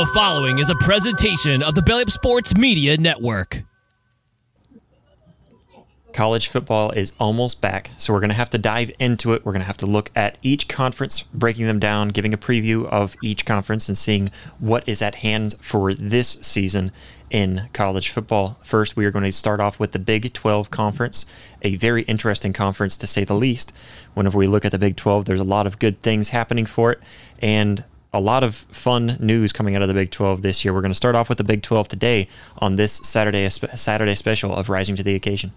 The following is a presentation of the Belly Up Sports Media Network. College football is almost back, so we're going to have to dive into it. We're going to have to look at each conference, breaking them down, giving a preview of each conference, and seeing what is at hand for this season in college football. First, we are going to start off with the Big 12 Conference, a very interesting conference to say the least. Whenever we look at the Big 12, there's a lot of good things happening for it, and a lot of fun news coming out of the Big 12 this year. We're going to start off with the Big 12 today on this Saturday Saturday special of Rising to the Occasion.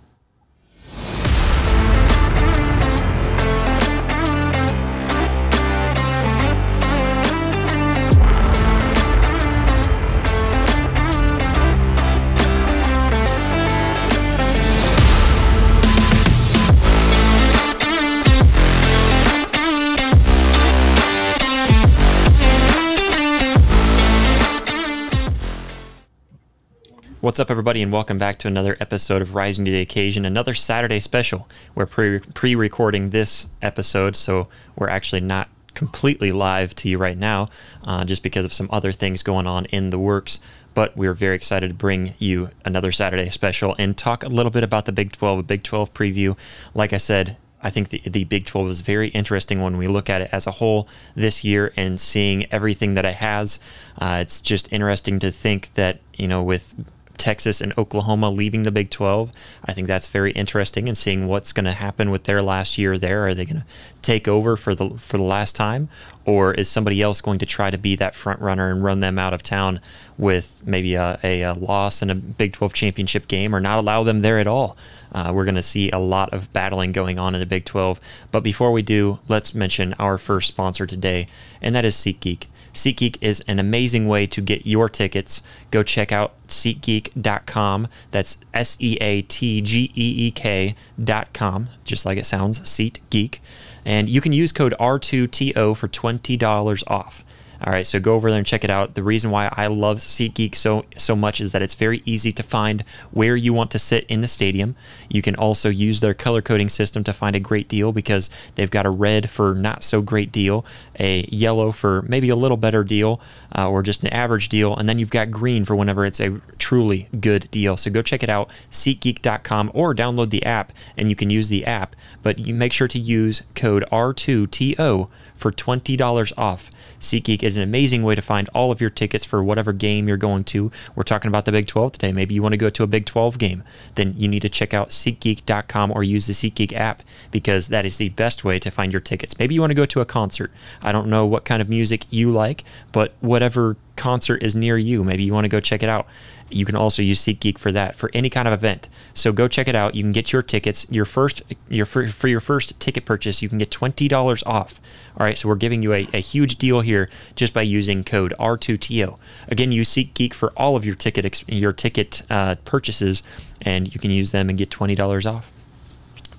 What's up, everybody, and welcome back to another episode of Rising to the Occasion, another Saturday special. We're pre recording this episode, so we're actually not completely live to you right now, uh, just because of some other things going on in the works. But we're very excited to bring you another Saturday special and talk a little bit about the Big 12, a Big 12 preview. Like I said, I think the, the Big 12 is very interesting when we look at it as a whole this year and seeing everything that it has. Uh, it's just interesting to think that, you know, with Texas and Oklahoma leaving the Big 12. I think that's very interesting and seeing what's going to happen with their last year there. Are they going to take over for the for the last time or is somebody else going to try to be that front runner and run them out of town with maybe a, a, a loss in a Big 12 championship game or not allow them there at all? Uh, we're going to see a lot of battling going on in the Big 12. But before we do, let's mention our first sponsor today, and that is SeatGeek. SeatGeek is an amazing way to get your tickets. Go check out SeatGeek.com. That's S E A T G E E K.com, just like it sounds, SeatGeek. And you can use code R2TO for $20 off. All right, so go over there and check it out. The reason why I love SeatGeek so so much is that it's very easy to find where you want to sit in the stadium. You can also use their color coding system to find a great deal because they've got a red for not so great deal, a yellow for maybe a little better deal, uh, or just an average deal, and then you've got green for whenever it's a truly good deal. So go check it out, SeatGeek.com, or download the app, and you can use the app. But you make sure to use code R2TO for $20 off. SeatGeek is an amazing way to find all of your tickets for whatever game you're going to. We're talking about the Big 12 today. Maybe you want to go to a Big 12 game. Then you need to check out SeatGeek.com or use the SeatGeek app because that is the best way to find your tickets. Maybe you want to go to a concert. I don't know what kind of music you like, but whatever concert is near you, maybe you want to go check it out. You can also use SeatGeek for that for any kind of event. So go check it out. You can get your tickets. Your first your for, for your first ticket purchase, you can get twenty dollars off. All right, so we're giving you a, a huge deal here just by using code R2TO. Again, use SeatGeek for all of your ticket your ticket uh, purchases, and you can use them and get twenty dollars off.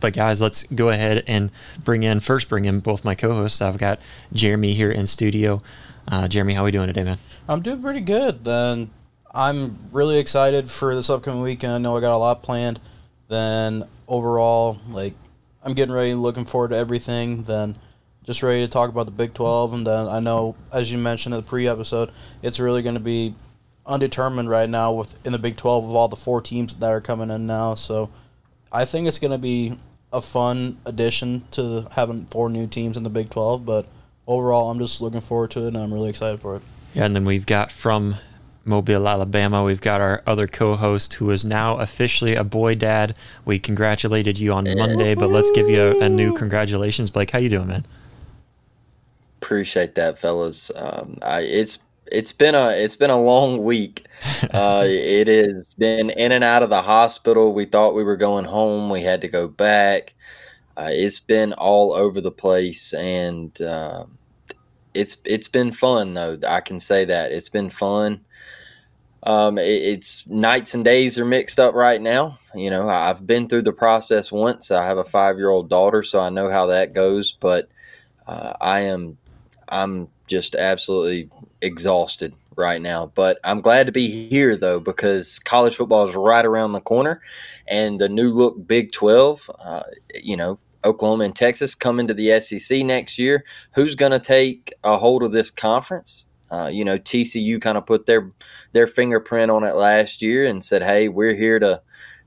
But guys, let's go ahead and bring in first bring in both my co-hosts. I've got Jeremy here in studio. Uh, Jeremy, how are we doing today, man? I'm doing pretty good. Then I'm really excited for this upcoming weekend. I know I got a lot planned. Then overall, like I'm getting ready, looking forward to everything. Then just ready to talk about the Big 12. And then I know, as you mentioned in the pre-episode, it's really going to be undetermined right now with in the Big 12 of all the four teams that are coming in now. So I think it's going to be a fun addition to having four new teams in the Big 12. But overall, I'm just looking forward to it, and I'm really excited for it. Yeah, and then we've got from Mobile, Alabama. We've got our other co-host who is now officially a boy dad. We congratulated you on Monday, but let's give you a, a new congratulations, Blake. How you doing, man? Appreciate that, fellas. Um, I, it's it's been a it's been a long week. Uh, it has been in and out of the hospital. We thought we were going home. We had to go back. Uh, it's been all over the place, and uh, it's it's been fun though. I can say that it's been fun. Um, it, it's nights and days are mixed up right now. You know, I've been through the process once. I have a five year old daughter, so I know how that goes. But uh, I am, I'm just absolutely exhausted right now. But I'm glad to be here though because college football is right around the corner, and the new look Big Twelve. Uh, you know, Oklahoma and Texas come into the SEC next year. Who's going to take a hold of this conference? Uh, you know, TCU kind of put their their fingerprint on it last year and said, "Hey, we're here to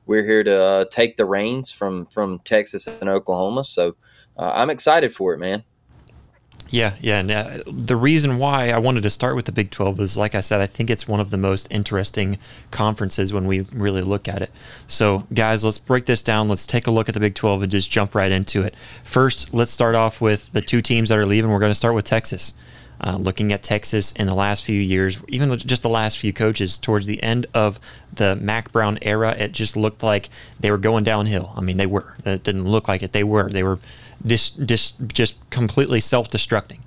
we're here to uh, take the reins from from Texas and Oklahoma." So uh, I'm excited for it, man. Yeah, yeah. And uh, the reason why I wanted to start with the Big 12 is, like I said, I think it's one of the most interesting conferences when we really look at it. So, guys, let's break this down. Let's take a look at the Big 12 and just jump right into it. First, let's start off with the two teams that are leaving. We're going to start with Texas. Uh, looking at Texas in the last few years, even just the last few coaches, towards the end of the Mack Brown era, it just looked like they were going downhill. I mean, they were. It didn't look like it. They were. They were dis, dis, just completely self-destructing,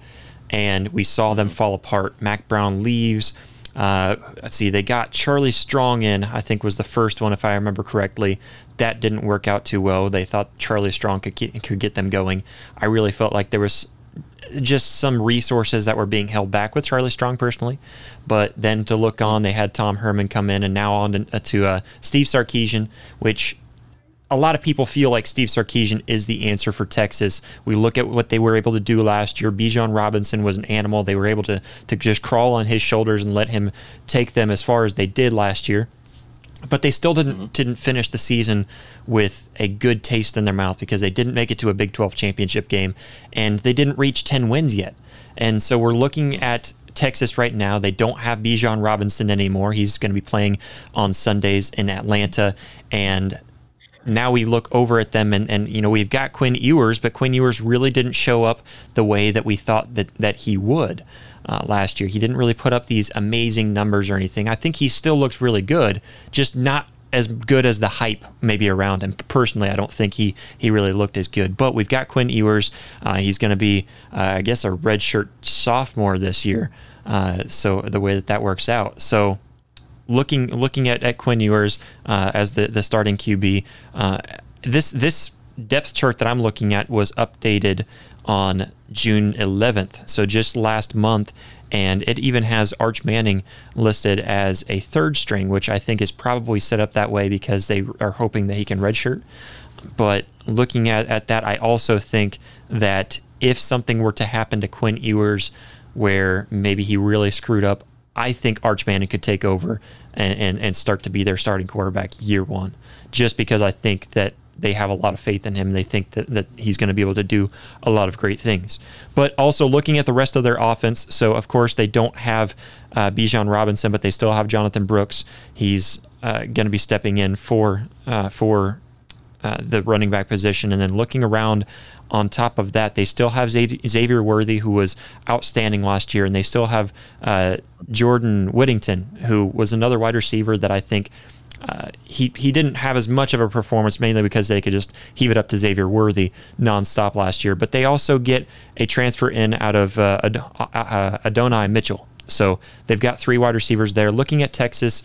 and we saw them fall apart. Mack Brown leaves. Uh, let's see, they got Charlie Strong in. I think was the first one, if I remember correctly. That didn't work out too well. They thought Charlie Strong could could get them going. I really felt like there was just some resources that were being held back with Charlie Strong personally. But then to look on, they had Tom Herman come in, and now on to, uh, to uh, Steve Sarkisian, which a lot of people feel like Steve Sarkisian is the answer for Texas. We look at what they were able to do last year. Bijan Robinson was an animal. They were able to to just crawl on his shoulders and let him take them as far as they did last year. But they still didn't mm-hmm. didn't finish the season with a good taste in their mouth because they didn't make it to a Big 12 championship game and they didn't reach 10 wins yet. And so we're looking at Texas right now. They don't have Bijan Robinson anymore. He's going to be playing on Sundays in Atlanta. And now we look over at them and, and you know we've got Quinn Ewers, but Quinn Ewers really didn't show up the way that we thought that that he would uh, last year. He didn't really put up these amazing numbers or anything. I think he still looks really good, just not as good as the hype maybe around him. Personally, I don't think he he really looked as good. But we've got Quinn Ewers. Uh, he's going to be, uh, I guess, a redshirt sophomore this year. Uh, so the way that that works out, so looking looking at, at Quinn Ewers uh, as the, the starting QB, uh, this this depth chart that I'm looking at was updated on June 11th, so just last month, and it even has Arch Manning listed as a third string, which I think is probably set up that way because they are hoping that he can redshirt. But looking at, at that, I also think that if something were to happen to Quinn Ewers, where maybe he really screwed up, I think Arch Manning could take over and, and, and start to be their starting quarterback year one, just because I think that they have a lot of faith in him. They think that, that he's going to be able to do a lot of great things. But also looking at the rest of their offense, so of course they don't have uh, Bijan Robinson, but they still have Jonathan Brooks. He's uh, going to be stepping in for uh, for uh, the running back position, and then looking around on top of that, they still have Xavier Worthy, who was outstanding last year, and they still have uh, Jordan Whittington, who was another wide receiver that I think uh, he he didn't have as much of a performance, mainly because they could just heave it up to Xavier Worthy nonstop last year. But they also get a transfer in out of uh, Ad- uh, uh, Adonai Mitchell, so they've got three wide receivers there. Looking at Texas,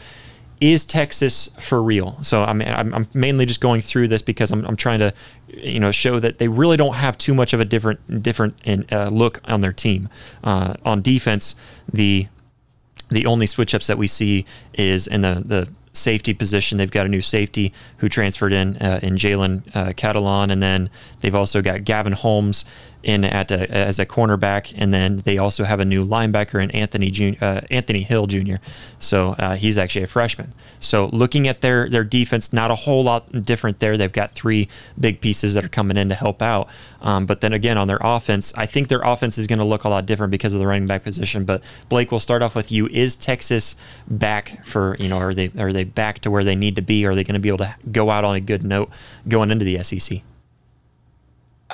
is Texas for real? So I'm, I'm mainly just going through this because I'm, I'm trying to, you know, show that they really don't have too much of a different different in, uh, look on their team. Uh, on defense, the the only switch ups that we see is in the the safety position. They've got a new safety who transferred in uh, in Jalen uh, Catalon, and then they've also got Gavin Holmes in at a, as a cornerback, and then they also have a new linebacker in Anthony Jun- uh, Anthony Hill Jr. So uh, he's actually a freshman. So looking at their their defense, not a whole lot different there. They've got three big pieces that are coming in to help out. Um, but then again, on their offense, I think their offense is going to look a lot different because of the running back position. But Blake, we'll start off with you. Is Texas back for you know? Are they are they back to where they need to be? Are they going to be able to go out on a good note going into the SEC?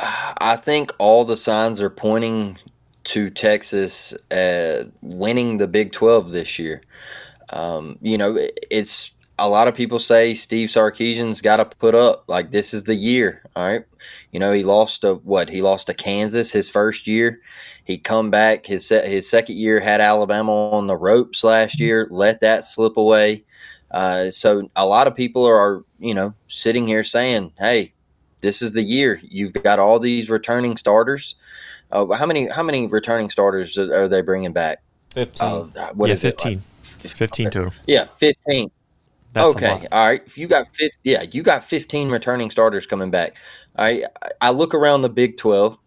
I think all the signs are pointing to Texas uh, winning the Big 12 this year. Um, you know, it's a lot of people say Steve Sarkisian's got to put up like this is the year. All right, you know he lost to what he lost to Kansas his first year. He come back his his second year had Alabama on the ropes last year. Let that slip away. Uh, so a lot of people are you know sitting here saying, hey, this is the year. You've got all these returning starters. Uh, how many how many returning starters are they bringing back? Fifteen. Uh, what yeah, is 15. It, like? 15 total. Yeah, fifteen. That's okay, all right. If you got 50, yeah, you got fifteen returning starters coming back. I I look around the Big Twelve.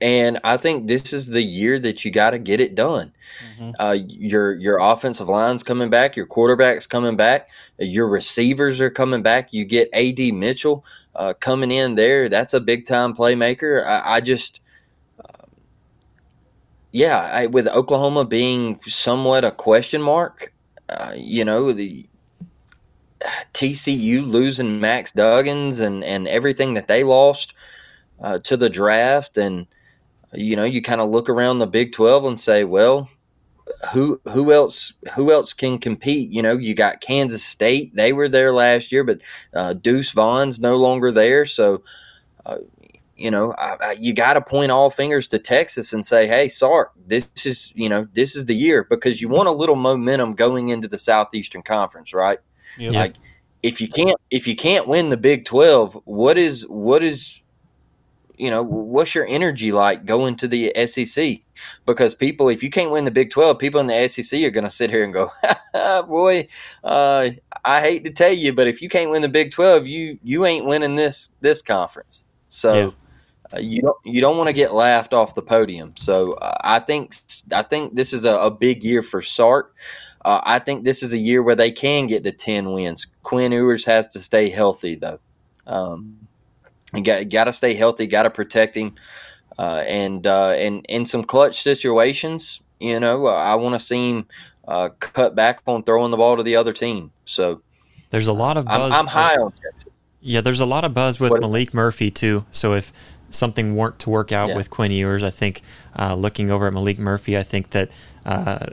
and I think this is the year that you got to get it done. Mm-hmm. Uh, your your offensive line's coming back, your quarterback's coming back, your receivers are coming back. You get Ad Mitchell uh, coming in there. That's a big time playmaker. I, I just, uh, yeah, I, with Oklahoma being somewhat a question mark, uh, you know the TCU losing Max Duggins and and everything that they lost uh, to the draft and you know, you kind of look around the Big 12 and say, well, who who else who else can compete? You know, you got Kansas State; they were there last year, but uh, Deuce Vaughn's no longer there. So, uh, you know, I, I, you got to point all fingers to Texas and say, "Hey, Sark, this is you know this is the year," because you want a little momentum going into the Southeastern Conference, right? Yep. Like if you can't if you can't win the Big Twelve, what is what is you know, what's your energy like going to the SEC? Because people, if you can't win the Big 12, people in the SEC are going to sit here and go, boy, uh, I hate to tell you, but if you can't win the Big 12, you you ain't winning this this conference. So yeah. uh, you don't you don't want to get laughed off the podium. So uh, I think I think this is a, a big year for Sark. Uh, I think this is a year where they can get to 10 wins. Quinn Ewers has to stay healthy, though. Um, you got got to stay healthy, got to protect him, uh, and uh, and in some clutch situations, you know, I want to see him uh, cut back on throwing the ball to the other team. So there's a lot of buzz. I'm, I'm high on Texas. Yeah, there's a lot of buzz with what? Maalik Murphy too. So if something weren't to work out yeah. with Quinn Ewers, I think uh, looking over at Maalik Murphy, I think that. Uh,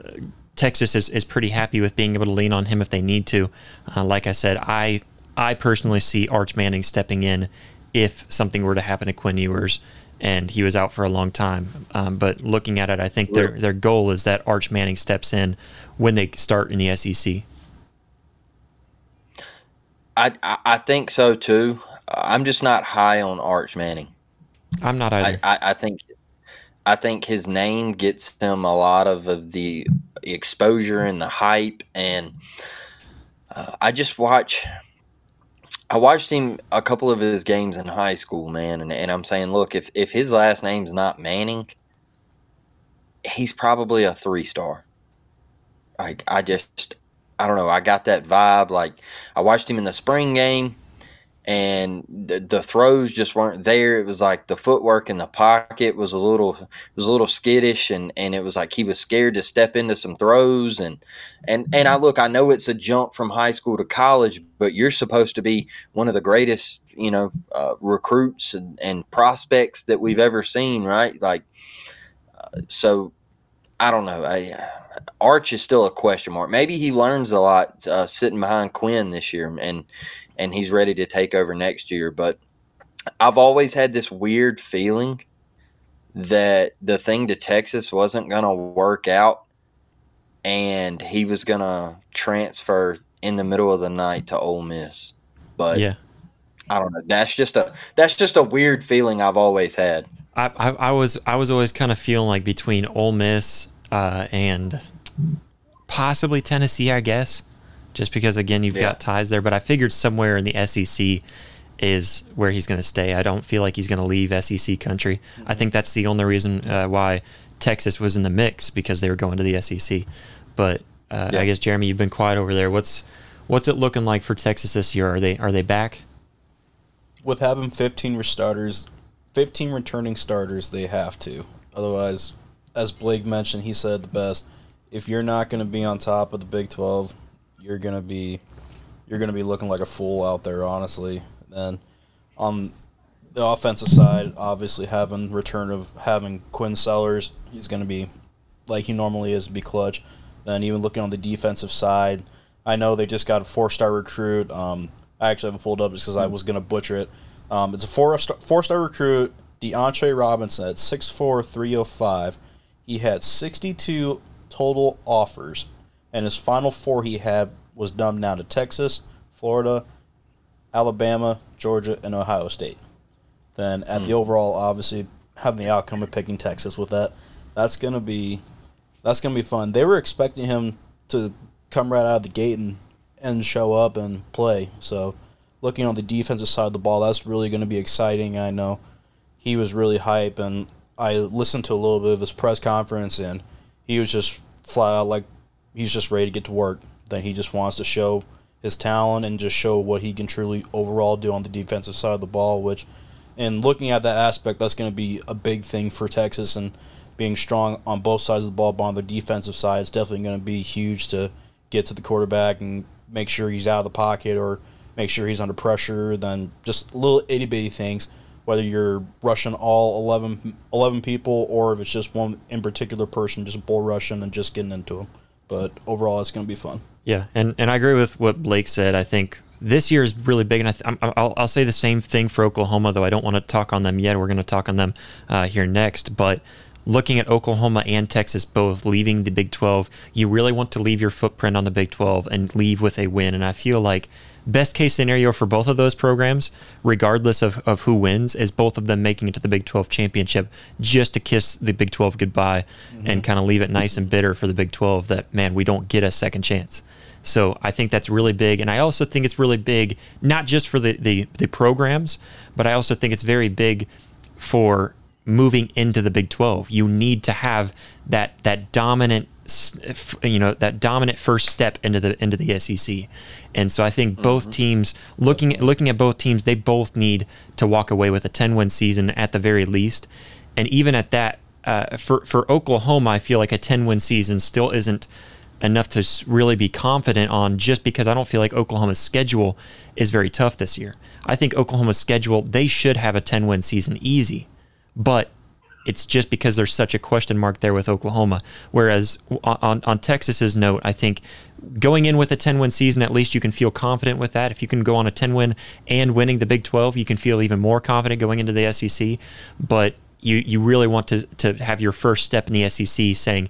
Texas is, is pretty happy with being able to lean on him if they need to. Uh, like I said, I I personally see Arch Manning stepping in if something were to happen to Quinn Ewers and he was out for a long time. Um, but looking at it, I think their their goal is that Arch Manning steps in when they start in the SEC. I I think so too. I'm just not high on Arch Manning. I'm not either. I, I, I think I think his name gets him a lot of, of the exposure and the hype, and uh, I just watch I watched him a couple of his games in high school, man, and, and I'm saying, look, if, if his last name's not Manning, he's probably a three star. Like I just I don't know, I got that vibe. Like I watched him in the spring game and the, the throws just weren't there. It was like the footwork in the pocket was a little was a little skittish, and and it was like he was scared to step into some throws. And and and I look, I know it's a jump from high school to college, but you're supposed to be one of the greatest, you know, uh, recruits and, and prospects that we've ever seen, right? Like, uh, so I don't know. I, Arch is still a question mark. Maybe he learns a lot uh, sitting behind Quinn this year, and and he's ready to take over next year. But I've always had this weird feeling that the thing to Texas wasn't going to work out and he was going to transfer in the middle of the night to Ole Miss. But yeah. I don't know. That's just a that's just a weird feeling I've always had. I, I, I was I was always kind of feeling like between Ole Miss uh, and possibly Tennessee, I guess just because again you've yeah. got ties there. But I figured somewhere in the SEC is where he's going to stay. I don't feel like he's going to leave SEC country. Mm-hmm. I think that's the only reason uh, why Texas was in the mix because they were going to the SEC. But uh, yeah. I guess Jeremy, you've been quiet over there. What's what's it looking like for Texas this year? Are they are they back? With having 15 starters, 15 returning starters, they have to. Otherwise, as Blake mentioned, he said the best. If you're not going to be on top of the Big 12, you're gonna be you're gonna be looking like a fool out there, honestly. And on the offensive side, obviously having return of having Quinn Ewers, he's gonna be like he normally is, be clutch. Then even looking on the defensive side, I know they just got a four star recruit. Um, I actually haven't pulled up just because I was gonna butcher it. Um, it's a four four star recruit, DeAndre Robinson at 6'4", 305. He had 62 total offers and his final four he had was dumbed down to Texas, Florida, Alabama, Georgia, and Ohio State. Then at mm. the hmm. overall, obviously having the outcome of picking Texas with that, that's gonna be that's gonna be fun. They were expecting him to come right out of the gate and and show up and play. So looking on the defensive side of the ball, that's really going to be exciting. I know he was really hype, and I listened to a little bit of his press conference, and he was just flat out like he's just ready to get to work. Then he just wants to show his talent and just show what he can truly overall do on the defensive side of the ball. Which, and looking at that aspect, that's going to be a big thing for Texas and being strong on both sides of the ball, but on the defensive side, it's definitely going to be huge to get to the quarterback and make sure he's out of the pocket or make sure he's under pressure. Then just little itty bitty things, whether you're rushing all 11, 11 people or if it's just one in particular person, just bull rushing and just getting into him. But overall, it's going to be fun. Yeah, and, and I agree with what Blake said. I think this year is really big, and I th- I'll, I'll say the same thing for Oklahoma, though I don't want to talk on them yet. We're going to talk on them uh, here next. But looking at Oklahoma and Texas both leaving the Big 12, you really want to leave your footprint on the Big 12 and leave with a win. And I feel like best case scenario for both of those programs, regardless of, of who wins, is both of them making it to the Big 12 championship just to kiss the Big 12 goodbye mm-hmm. and kind of leave it nice and bitter for the Big 12 that, man, we don't get a second chance. So I think that's really big. And I also think it's really big, not just for the, the, the programs, but I also think it's very big for moving into the Big 12. You need to have that that dominant you know that dominant first step into the into the SEC. And so I think both mm-hmm. teams looking at, looking at both teams, they both need to walk away with a 10 win season at the very least. And even at that uh, for for Oklahoma, I feel like a 10 win season still isn't enough to really be confident on just because I don't feel like Oklahoma's schedule is very tough this year. I think Oklahoma's schedule, they should have a 10 win season easy but it's just because there's such a question mark there with Oklahoma. Whereas on, on Texas's note, I think going in with a 10 win season, at least you can feel confident with that. If you can go on a 10 win and winning the Big 12, you can feel even more confident going into the SEC. But you, you really want to, to have your first step in the SEC saying,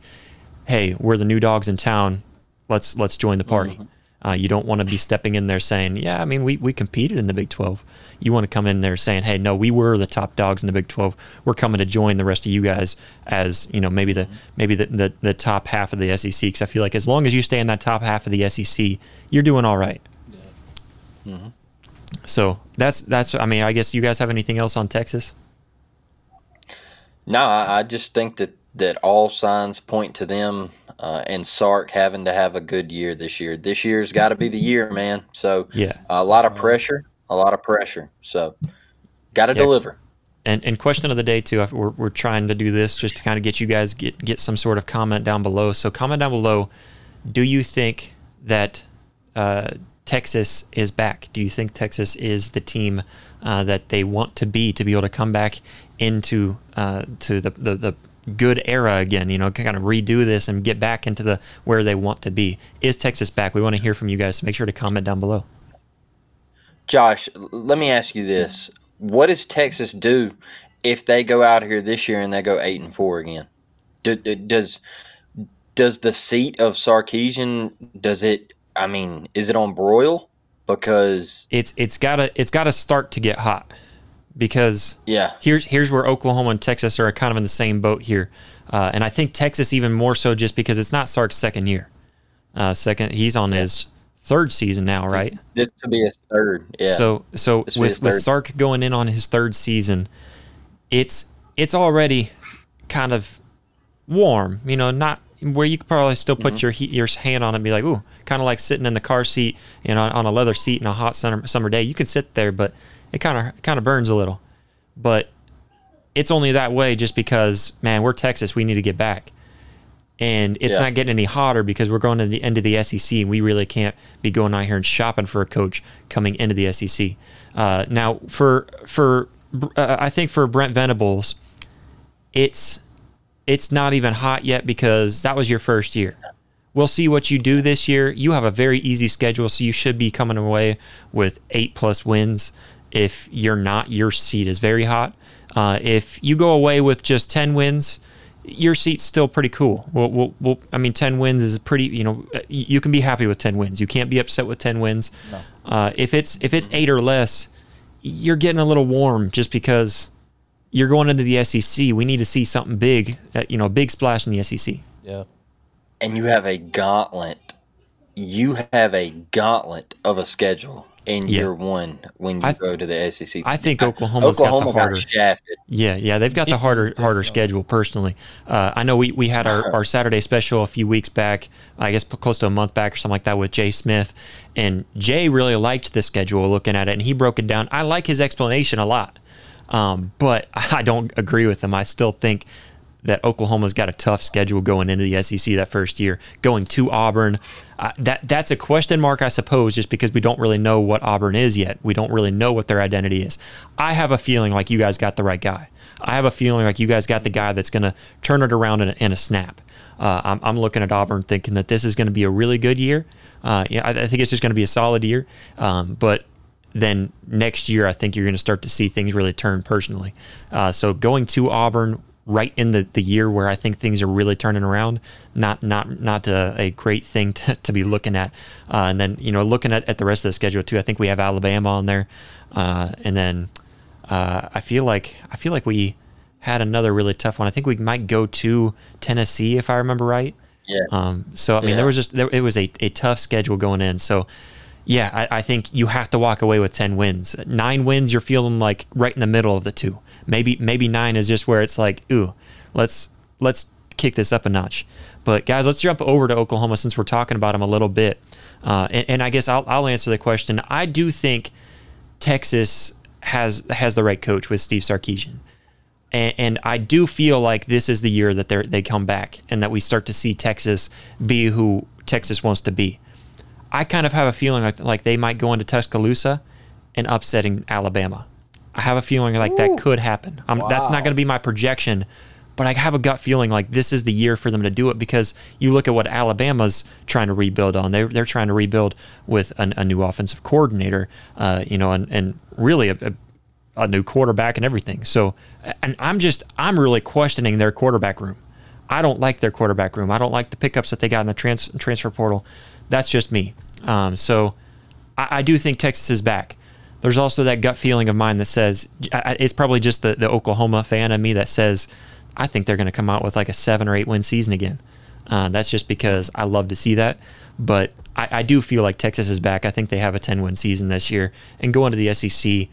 hey, we're the new dogs in town. Let's let's join the party. Mm-hmm. Uh, you don't want to be stepping in there saying, "Yeah, I mean, we, we competed in the Big 12." You want to come in there saying, "Hey, no, we were the top dogs in the Big 12. We're coming to join the rest of you guys as you know maybe the maybe the the, the top half of the SEC." Because I feel like as long as you stay in that top half of the SEC, you're doing all right. Yeah. Mm-hmm. So that's that's. I mean, I guess you guys have anything else on Texas? No, I, I just think that that all signs point to them uh, and Sark having to have a good year this year. This year's got to be the year, man. So yeah, a lot of pressure, a lot of pressure. So got to yeah. deliver. And, and question of the day too. We're, we're trying to do this just to kind of get you guys get get some sort of comment down below. So comment down below. Do you think that uh, Texas is back? Do you think Texas is the team uh, that they want to be to be able to come back into uh, to the, the, the good era again, you know, kind of redo this and get back into the where they want to be. Is Texas back? We want to hear from you guys. So make sure to comment down below. Josh, let me ask you this. What does Texas do if they go out here this year and they go 8 and 4 again? Does does the seat of Sarkisian does it I mean, is it on broil? Because it's it's got to it's got to start to get hot because yeah, here's here's where Oklahoma and Texas are kind of in the same boat here, uh, and I think Texas even more so just because it's not Sark's second year. Uh, second, he's on yeah. his third season now, right? This to be his third, yeah. So so with with Sark going in on his third season, it's it's already kind of warm, you know, not where you could probably still put mm-hmm. your your hand on it and be like, ooh, kind of like sitting in the car seat, you know, on a leather seat in a hot summer summer day. You can sit there, but it kind of kind of burns a little, but it's only that way just because man, we're Texas. We need to get back, and it's yeah. not getting any hotter because we're going to the end of the SEC, and we really can't be going out here and shopping for a coach coming into the SEC. Uh, now, for for uh, I think for Brent Venables, it's it's not even hot yet because that was your first year. We'll see what you do this year. You have a very easy schedule, so you should be coming away with eight plus wins if you're not, your seat is very hot. Uh, if you go away with just 10 wins, your seat's still pretty cool. Well, well, well, I mean, 10 wins is pretty, you know, you can be happy with 10 wins. You can't be upset with 10 wins. No. Uh, if it's if it's eight or less, you're getting a little warm just because you're going into the SEC. We need to see something big, uh, you know, a big splash in the SEC. Yeah. And you have a gauntlet. You have a gauntlet of a schedule in Yeah. year one when you I- go to the SEC. I think Oklahoma's got Oklahoma the harder. got shafted. Yeah, yeah, they've got the harder harder schedule. Personally, uh, I know we, we had our, our Saturday special a few weeks back. I guess close to a month back or something like that with Jay Smith, and Jay really liked the schedule. Looking at it, and he broke it down. I like his explanation a lot, um, but I don't agree with him. I still think that Oklahoma's got a tough schedule going into the SEC that first year. Going to Auburn, uh, that that's a question mark, I suppose, just because we don't really know what Auburn is yet. We don't really know what their identity is. I have a feeling like you guys got the right guy. I have a feeling like you guys got the guy that's going to turn it around in a, in a snap. Uh, I'm, I'm looking at Auburn thinking that this is going to be a really good year. Uh, yeah, I, I think it's just going to be a solid year. Um, but then next year, I think you're going to start to see things really turn personally. Uh, so going to Auburn right in the, the year where I think things are really turning around, not not not a, a great thing to, to be looking at. Uh, and then you know looking at, at the rest of the schedule too, I think we have Alabama on there, uh, and then uh, I feel like I feel like we had another really tough one. I think we might go to Tennessee if I remember right. Yeah. Um, so I mean, Yeah. there was just there, it was a, a tough schedule going in. So yeah, I, I think you have to walk away with ten wins. Nine wins, you're feeling like right in the middle of the two. Maybe maybe nine is just where it's like, ooh, let's let's kick this up a notch. But guys, let's jump over to Oklahoma since we're talking about them a little bit. Uh, and, and I guess I'll, I'll answer the question. I do think Texas has has the right coach with Steve Sarkisian and, and I do feel like this is the year that they they come back and that we start to see Texas be who Texas wants to be. I kind of have a feeling like like they might go into Tuscaloosa and upsetting Alabama. I have a feeling like that could happen. Um, That's not going to be my projection, but I have a gut feeling like this is the year for them to do it because you look at what Alabama's trying to rebuild on. They're, they're trying to rebuild with an, a new offensive coordinator, uh, you know, and, and really a, a a new quarterback and everything. So, and I'm just, I'm really questioning their quarterback room. I don't like their quarterback room. I don't like the pickups that they got in the trans, transfer portal. That's just me. Um, so, I, I do think Texas is back. There's also that gut feeling of mine that says it's probably just the, the Oklahoma fan of me that says I think they're going to come out with like a seven or eight win season again. Uh, that's just because I love to see that. But I, I do feel like Texas is back. I think they have a 10 win season this year and go into the SEC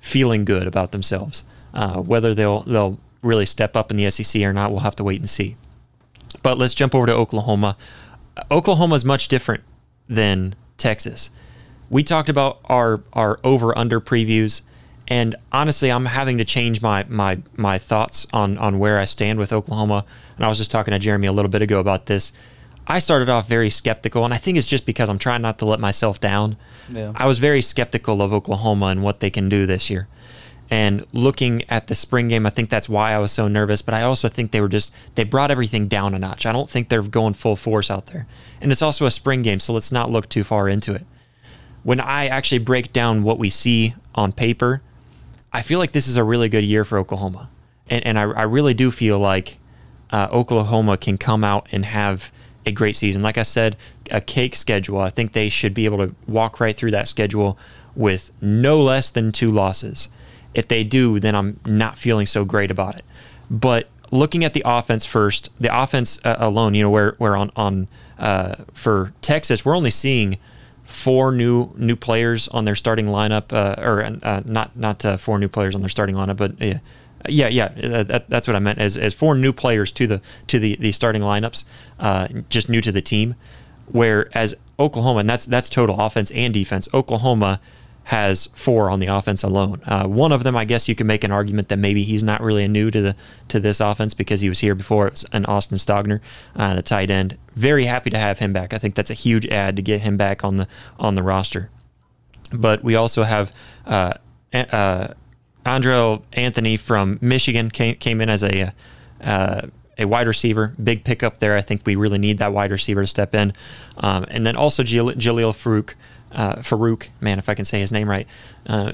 feeling good about themselves. Uh, whether they'll they'll really step up in the SEC or not, we'll have to wait and see. But let's jump over to Oklahoma. Oklahoma is much different than Texas. We talked about our our over under previews, and honestly, I'm having to change my my my thoughts on on where I stand with Oklahoma. And I was just talking to Jeremy a little bit ago about this. I started off very skeptical, and I think it's just because I'm trying not to let myself down. Yeah. I was very skeptical of Oklahoma and what they can do this year. And looking at the spring game, I think that's why I was so nervous. But I also think they were just, they brought everything down a notch. I don't think they're going full force out there. And it's also a spring game, so let's not look too far into it. When I actually break down what we see on paper, I feel like this is a really good year for Oklahoma. And, and I, I really do feel like uh, Oklahoma can come out and have a great season. Like I said, a cake schedule. I think they should be able to walk right through that schedule with no less than two losses. If they do, then I'm not feeling so great about it. But looking at the offense first, the offense uh, alone, you know, where where on on uh, for Texas, we're only seeing four new new players on their starting lineup, uh, or uh, not not uh, four new players on their starting lineup, but yeah, yeah, yeah, uh, that, that's what I meant as as four new players to the to the the starting lineups, uh, just new to the team. Whereas Oklahoma, and that's that's total offense and defense. Oklahoma has four on the offense alone. Uh, one of them, I guess, you can make an argument that maybe he's not really new to the to this offense because he was here before. It's an Austin Stogner, uh, the tight end. Very happy to have him back. I think that's a huge add to get him back on the on the roster. But we also have uh, uh, Anthony from Michigan came came in as a uh, a wide receiver, big pickup there. I think we really need that wide receiver to step in, um, and then also Jalil Farooq, uh, Farooq, man, if I can say his name right. Uh,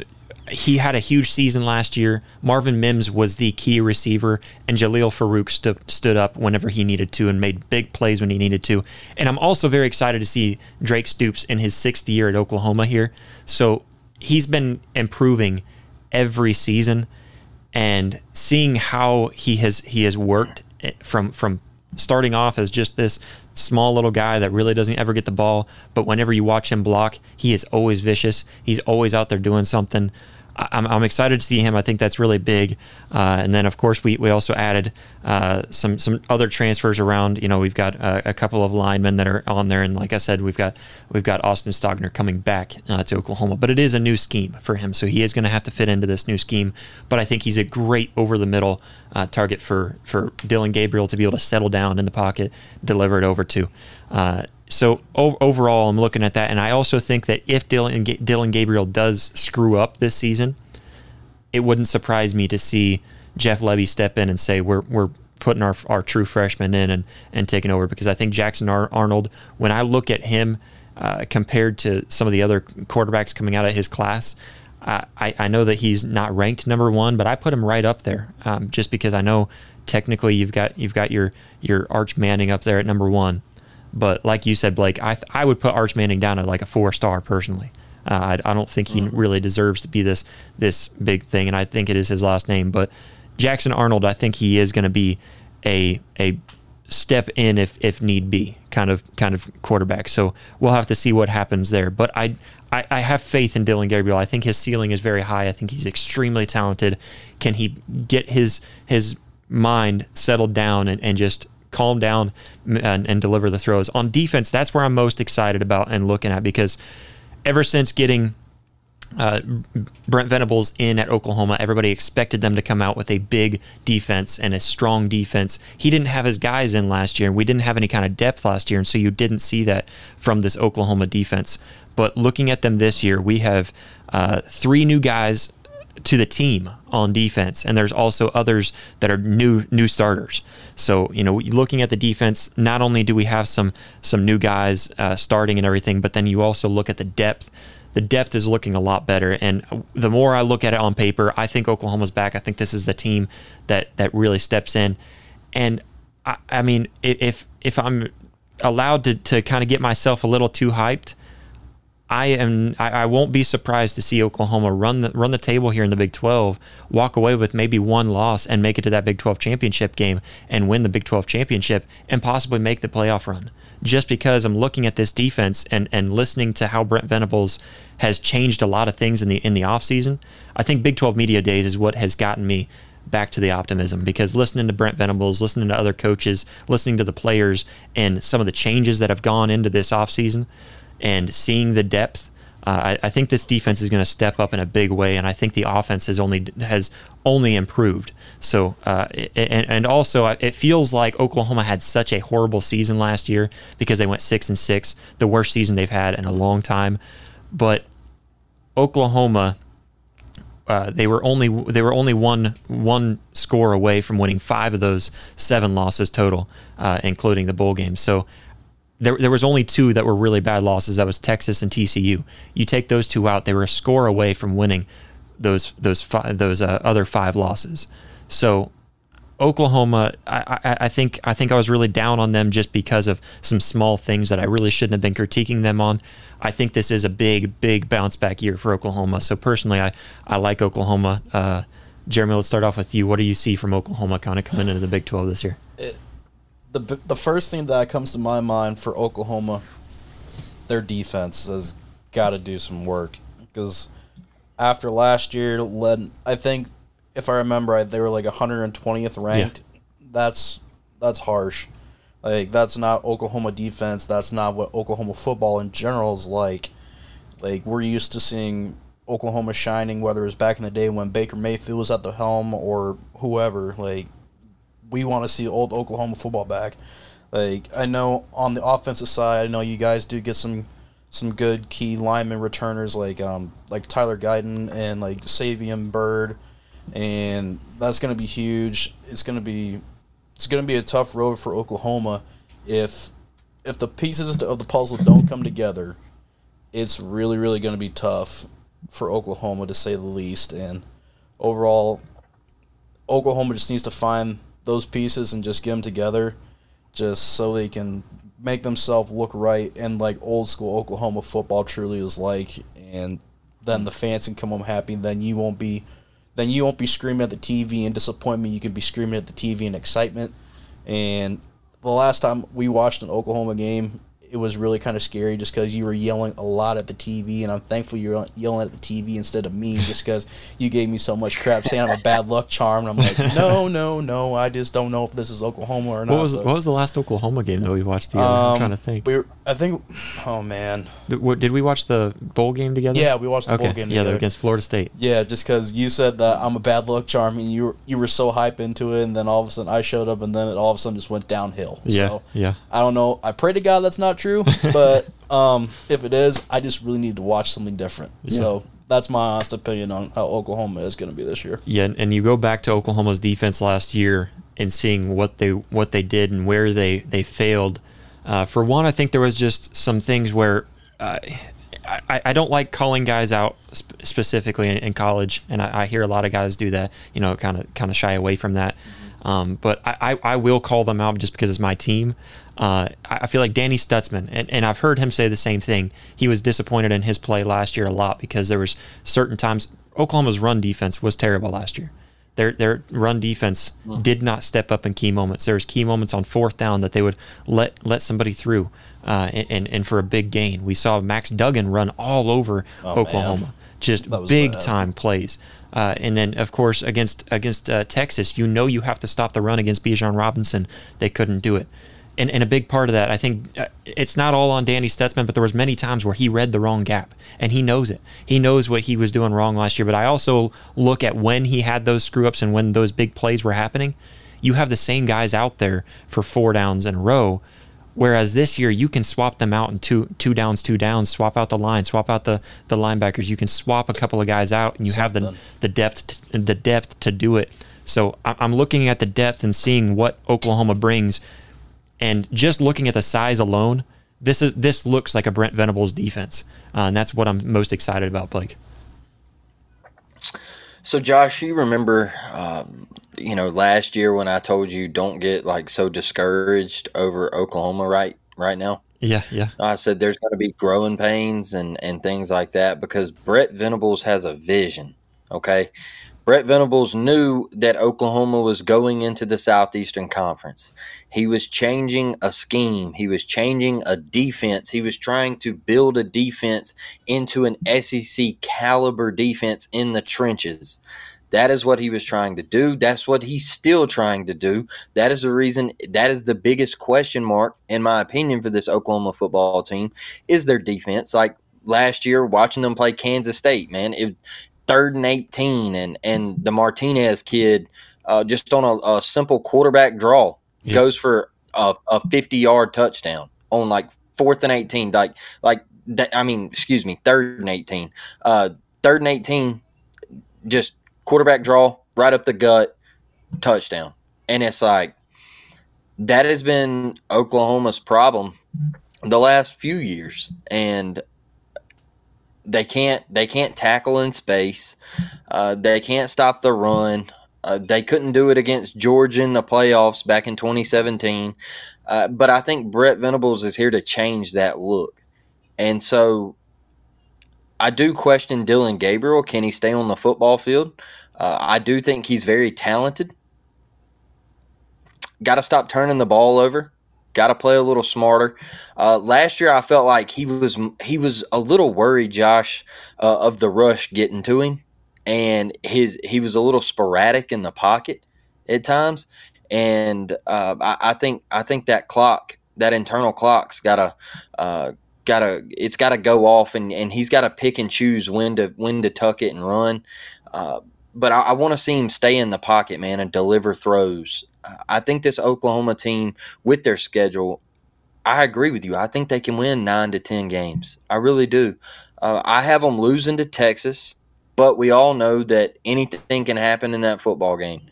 he had a huge season last year. Marvin Mims was the key receiver, and Jalil Farooq stu- stood up whenever he needed to and made big plays when he needed to. And I'm also very excited to see Drake Stoops in his sixth year at Oklahoma here. So he's been improving every season, and seeing how he has he has worked from from starting off as just this small little guy that really doesn't ever get the ball, but whenever you watch him block, he is always vicious. He's always out there doing something. I'm, I'm excited to see him. I think that's really big. Uh, and then, of course, we, we also added uh, some some other transfers around. You know, we've got uh, a couple of linemen that are on there, and like I said, we've got we've got Austin Stogner coming back uh, to Oklahoma. But it is a new scheme for him, so he is going to have to fit into this new scheme. But I think he's a great over the middle uh, target for for Dillon Gabriel to be able to settle down in the pocket, deliver it over to. So overall, I'm looking at that, and I also think that if Dillon Dillon Gabriel does screw up this season, it wouldn't surprise me to see Jeff Lebby step in and say we're we're putting our our true freshman in and and taking over because I think Jackson Ar- Arnold, when I look at him uh, compared to some of the other quarterbacks coming out of his class. I, I know that he's not ranked number one, but I put him right up there um, just because I know technically you've got you've got your your Arch Manning up there at number one, but like you said, Blake, I, I would put Arch Manning down at like a four star personally. Uh, I, I, don't think he mm. really deserves to be this this big thing, and I think it is his last name. But Jackson Arnold, I think he is going to be a a step in if if need be kind of kind of quarterback. So we'll have to see what happens there. But I I, I have faith in Dillon Gabriel. I think his ceiling is very high. I think he's extremely talented. Can he get his his mind settled down and, and just calm down and, and deliver the throws. On defense, that's where I'm most excited about and looking at because ever since getting uh, Brent Venables in at Oklahoma, everybody expected them to come out with a big defense and a strong defense. He didn't have his guys in last year, and we didn't have any kind of depth last year, and so you didn't see that from this Oklahoma defense. But looking at them this year, we have uh, three new guys to the team on defense, and there's also others that are new new starters. So you know, looking at the defense, not only do we have some some new guys uh, starting and everything, but then you also look at the depth. The depth is looking a lot better, and the more I look at it on paper, I think Oklahoma's back. I think this is the team that that really steps in, and I, I mean, if if I'm allowed to to kind of get myself a little too hyped, I am I, I, won't be surprised to see Oklahoma run the run the table here in the Big 12, walk away with maybe one loss and make it to that Big 12 championship game and win the Big 12 championship and possibly make the playoff run. Just because I'm looking at this defense and, and listening to how Brent Venables has changed a lot of things in the in the offseason, I think Big 12 media days is what has gotten me back to the optimism because listening to Brent Venables, listening to other coaches, listening to the players and some of the changes that have gone into this offseason – and seeing the depth. Uh, I, I, think this defense is going to step up in a big way, and I think the offense has only has only improved. So, uh, and, and also, uh, it feels like Oklahoma had such a horrible season last year because they went six and six, the worst season they've had in a long time. But Oklahoma, uh, they were only they were only one one score away from winning five of those seven losses total, uh, including the bowl game. So there, there was only two that were really bad losses. That was Texas and TCU. You take those two out, they were a score away from winning those those five, those uh, other five losses. So Oklahoma, I, I, I, think I think I was really down on them just because of some small things that I really shouldn't have been critiquing them on. I think this is a big, big bounce back year for Oklahoma. So personally, I, I like Oklahoma. Uh, Jeremy, let's start off with you. What do you see from Oklahoma kind of coming into the Big 12 this year? It, the the first thing that comes to my mind for Oklahoma, their defense has got to do some work because after last year, led I think if I remember right, they were like 120th ranked. Yeah. That's that's harsh. Like that's not Oklahoma defense. That's not what Oklahoma football in general is like. Like we're used to seeing Oklahoma shining, whether it was back in the day when Baker Mayfield was at the helm or whoever. Like we want to see old Oklahoma football back. Like I know on the offensive side, I know you guys do get some some good key lineman returners like um like Tyler Guyton and like Savion Byrd, and that's gonna be huge. It's gonna be it's gonna be a tough road for Oklahoma if if the pieces of the puzzle don't come together. It's really really gonna be tough for Oklahoma to say the least. And overall, Oklahoma just needs to find those pieces and just get them together just so they can make themselves look right and like old school Oklahoma football truly is like. And then the fans can come home happy. And then you won't be then you won't be screaming at the TV in disappointment. You can be screaming at the TV in excitement. And the last time we watched an Oklahoma game, it was really kind of scary just because you were yelling a lot at the TV, and I'm thankful you were yelling at the TV instead of me, just because you gave me so much crap saying I'm a bad luck charm. And I'm like, no, no, no, I just don't know if this is Oklahoma or not. What was but, what was the last Oklahoma game that we watched together? I'm um, trying to think. We were, I think, oh man, Did, what, did we watch the bowl game together? yeah, we watched the okay. bowl game yeah, together. against Florida State. Yeah, just because you said that I'm a bad luck charm, and you were, you were so hype into it, and then all of a sudden I showed up, and then it all of a sudden just went downhill. Yeah, So, yeah. I don't know. I pray to God that's not true, but um, if it is, I just really need to watch something different. So that's my honest opinion on how Oklahoma is going to be this year. Yeah, and- and you go back to Oklahoma's defense last year and seeing what they what they did and where they they failed. Uh, for one, I think there was just some things where uh, I, I don't like calling guys out sp- specifically in, in college, and I, I hear a lot of guys do that. You know, kind of kind of shy away from that. Um, but I, I, I will call them out just because it's my team. Uh, I feel like Danny Stutsman, and, and I've heard him say the same thing. He was disappointed in his play last year a lot because there was certain times Oklahoma's run defense was terrible last year. Their their run defense did not step up in key moments. There was key moments on fourth down that they would let let somebody through, uh, and, and and for a big gain. We saw Max Duggan run all over Oh, man. Oklahoma, just big bad. time plays. Uh, and then, of course, against against uh, Texas, you know you have to stop the run against Bijan Robinson. They couldn't do it, and and a big part of that, I think, uh, it's not all on Danny Stutsman, but there was many times where he read the wrong gap, and he knows it. He knows what he was doing wrong last year. But I also look at when he had those screw ups and when those big plays were happening. You have the same guys out there for four downs in a row. Whereas this year you can swap them out in two two downs, two downs, swap out the line, swap out the, the linebackers. You can swap a couple of guys out, and you have the Something. the depth t- the depth to do it. So I- I'm looking at the depth and seeing what Oklahoma brings, and just looking at the size alone, this is this looks like a Brent Venables defense, uh, and that's what I'm most excited about, Blake. So, Josh, you remember, um, you know, last year when I told you don't get like so discouraged over Oklahoma right right now. Yeah, yeah, I said there's going to be growing pains and and things like that because Brett Venables has a vision. Okay, Brett Venables knew that Oklahoma was going into the Southeastern Conference. He was changing a scheme. He was changing a defense. He was trying to build a defense into an SEC caliber defense in the trenches. That is what he was trying to do. That's what he's still trying to do. That is the reason, that is the biggest question mark, in my opinion, for this Oklahoma football team is their defense. Like last year, watching them play Kansas State, man, it third and 18, and, and the Martinez kid, uh, just on a, a simple quarterback draw, Yeah. goes for a, a 50 yard touchdown on like fourth and 18. Like, like, I mean, excuse me, third and 18. Uh, third and 18, just quarterback draw right up the gut, touchdown. And it's like that has been Oklahoma's problem the last few years. And they can't they can't tackle in space. Uh, they can't stop the run. Uh, they couldn't do it against Georgia in the playoffs back in 2017. Uh, but I think Brett Venables is here to change that look. And so I do question Dillon Gabriel. Can he stay on the football field? Uh, I do think he's very talented. Got to stop turning the ball over. Got to play a little smarter. Uh, last year, I felt like he was he was a little worried, Josh, uh, of the rush getting to him, and his he was a little sporadic in the pocket at times. And uh, I, I think I think that clock, that internal clock's got to uh, gotta it's gotta go off and, and he's gotta pick and choose when to when to tuck it and run. Uh, but I, I want to see him stay in the pocket, man, and deliver throws. I think this Oklahoma team with their schedule, I agree with you. I think they can win nine to ten games. I really do. Uh, I have them losing to Texas, but we all know that anything can happen in that football game.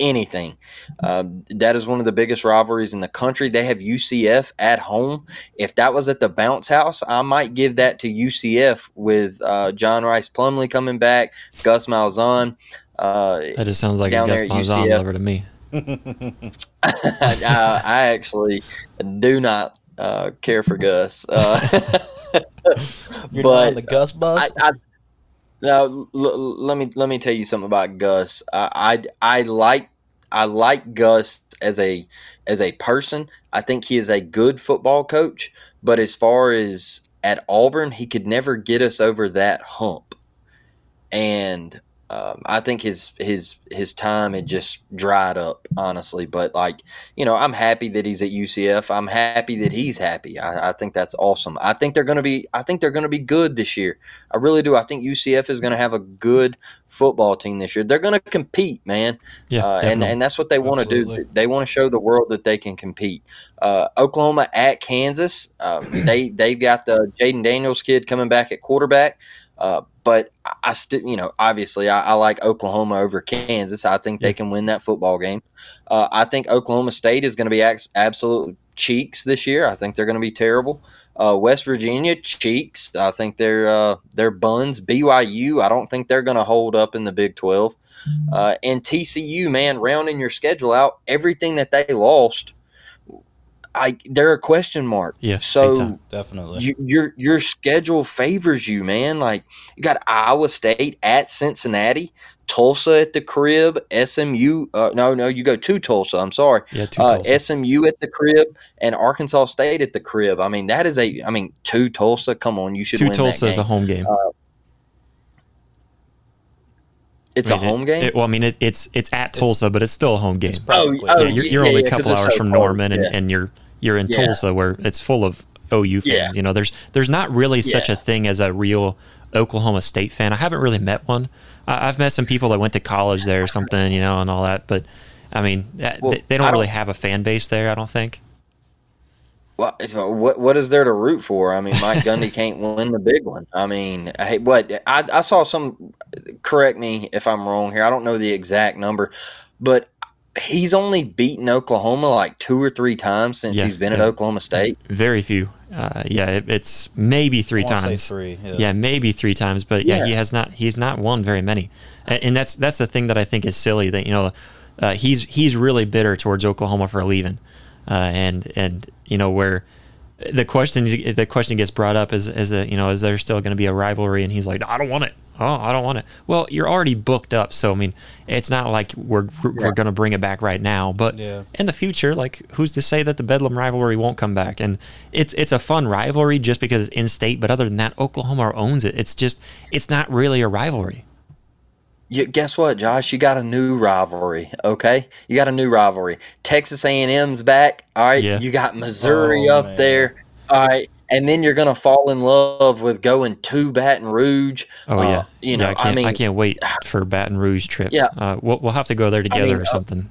Anything. Uh, that is one of the biggest rivalries in the country. They have UCF at home. If that was at the bounce house, I might give that to UCF with uh, John Rhys Plumlee coming back, Gus Malzahn. Uh, that just sounds like a Gus there Malzahn UCF. lover to me. I, I actually do not uh, care for Gus. Uh, You're not but on the Gus bus. I, I now l- l- let me let me tell you something about Gus. I, I I like I like Gus as a as a person. I think he is a good football coach, but as far as at Auburn, he could never get us over that hump. And um, I think his his his time had just dried up, honestly. But like you know, I'm happy that he's at UCF. I'm happy that he's happy. I, I think that's awesome. I think they're going to be. I think they're going to be good this year. I really do. I think UCF is going to have a good football team this year. They're going to compete, man. Yeah, uh, and and that's what they want to do. They want to show the world that they can compete. Uh, Oklahoma at Kansas. Um, they they've got the Jayden Daniels kid coming back at quarterback. Uh, but I still, you know, obviously I, I, like Oklahoma over Kansas. I think they can win that football game. Uh, I think Oklahoma State is going to be ex- absolute cheeks this year. I think they're going to be terrible. Uh, West Virginia cheeks. I think they're uh, they're buns. BYU. I don't think they're going to hold up in the Big Twelve. Uh, and TCU, man, rounding your schedule out, everything that they lost I they're a question mark. Yeah. So definitely, you, your your schedule favors you, man. Like you got Iowa State at Cincinnati, Tulsa at the crib, SMU. Uh, no, no, you go to Tulsa. I'm sorry. Yeah, uh, SMU at the crib and Arkansas State at the crib. I mean, that is a. I mean, to Tulsa. Come on, you should. To Tulsa is a home game. Uh, it's I mean, a home it, game. It, well, I mean, it, it's it's at Tulsa, but it's still a home game. Oh, oh, yeah, you're, you're yeah, only yeah, a couple hours so from cold. Norman, and, and you're you're in Yeah. Tulsa where it's full of OU fans. Yeah. You know, there's there's not really such a thing as a real Oklahoma State fan. I haven't really met one. I, I've met some people that went to college there or something, you know, and all that. But I mean, that, Well, they, they don't I really don't- have a fan base there. I don't think. Well, uh, what what is there to root for? I mean, Mike Gundy can't win the big one. I mean, hey, what I, I saw some. Correct me if I'm wrong here. I don't know the exact number, but he's only beaten Oklahoma like two or three times since Yeah, he's been at. Oklahoma State. Very few. Uh, yeah, it, it's maybe three I wanna say times. three. Yeah. Yeah, maybe three times, but yeah, Yeah. he has not. He's not won very many, and, and that's that's the thing that I think is silly. That you know, uh, he's he's really bitter towards Oklahoma for leaving, uh, and and you know where the question the question gets brought up is is a, you know is there still going to be a rivalry? And he's like, I don't want it. Oh, I don't want it. Well, you're already booked up, so I mean, it's not like we're we're going to bring it back right now, but Yeah. in the future, like who's to say that the Bedlam rivalry won't come back? And it's it's a fun rivalry just because it's in state, but other than that, Oklahoma owns it. It's just it's not really a rivalry. You, guess what, Josh? You got a new rivalry. Okay, you got a new rivalry. Texas A&M's back. All right, Yeah. you got Missouri Oh, up man. there. All right, and then you're gonna fall in love with going to Baton Rouge. Oh Uh, yeah, you know, Yeah, I can't mean, I can't wait for Baton Rouge trip. Yeah. uh, we'll we'll have to go there together mean, or uh, something.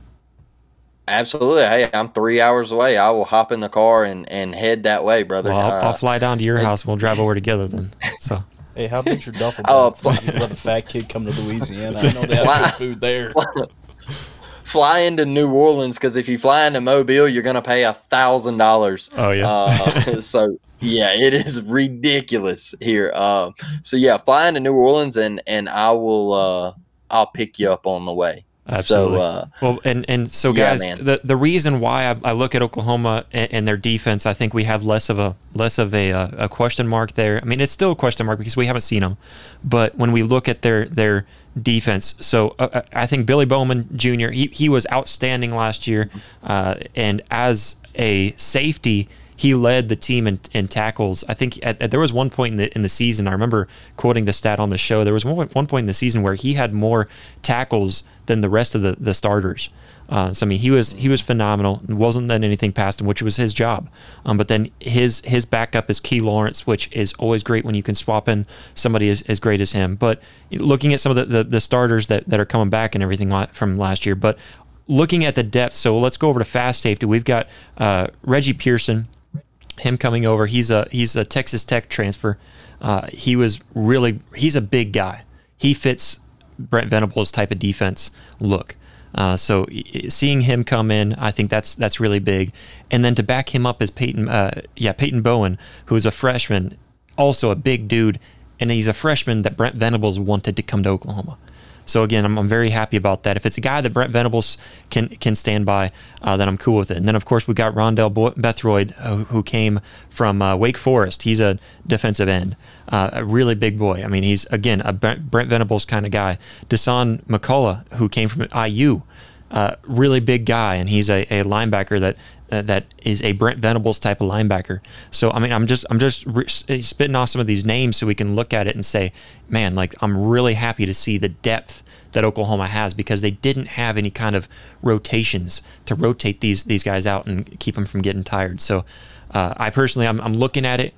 absolutely. Hey, I'm three hours away. I will hop in the car and and head that way, brother. Well, I'll, Uh, I'll fly down to your house. and We'll drive over together then. So Hey, how big's your duffel Oh, bag? You let a fat kid come to Louisiana. I know they have Fly- good food there. fly into New Orleans because if you fly into Mobile, you're gonna pay a thousand dollars. oh yeah, Uh, so yeah, it is ridiculous here. Uh, so yeah, fly into New Orleans and and I will uh, I'll pick you up on the way. Absolutely. So uh, Well, and and so guys, man. the the reason why I, I look at Oklahoma and, and their defense, I think we have less of a less of a, uh, a question mark there. I mean, it's still a question mark because we haven't seen them, but when we look at their their defense, so uh, I think Billy Bowman Jr. he he was outstanding last year, uh, and as a safety. He led the team in, in tackles. I think at, at- there was one point in the in the season. I remember quoting the stat on the show. There was one, one point in the season where he had more tackles than the rest of the, the starters. Uh, so I mean, he was he was phenomenal. and wasn't letting anything past him, which was his job. Um, but then his his backup is Key Lawrence, which is always great when you can swap in somebody as, as great as him. But looking at some of the, the, the starters that, that are coming back and everything from last year, but looking at the depth, so let's go over to fast safety. We've got uh, Reggie Pearson, him coming over. He's a he's a Texas Tech transfer. Uh, he was really he's a big guy. He fits Brent Venables type of defense look. Uh, so seeing him come in, I think that's that's really big. And then to back him up is Peyton, uh, yeah, Peyton Bowen, who is a freshman, also a big dude, and he's a freshman that Brent Venables wanted to come to Oklahoma. So again, I'm, I'm very happy about that. If it's a guy that Brent Venables can can stand by, uh, then I'm cool with it. And then of course we got Rondell Bo- Bothroyd, uh, who, came from uh, Wake Forest. He's a defensive end, uh, a really big boy. I mean, he's again a Brent Brent Venables kind of guy. Dasan McCullough, who came from IU. uh, really big guy, and he's a, a linebacker that uh, that is a Brent Venables type of linebacker. So I mean, I'm just I'm just re- spitting off some of these names so we can look at it and say, man, like I'm really happy to see the depth that Oklahoma has because they didn't have any kind of rotations to rotate these these guys out and keep them from getting tired. So uh, I personally, I'm, I'm looking at it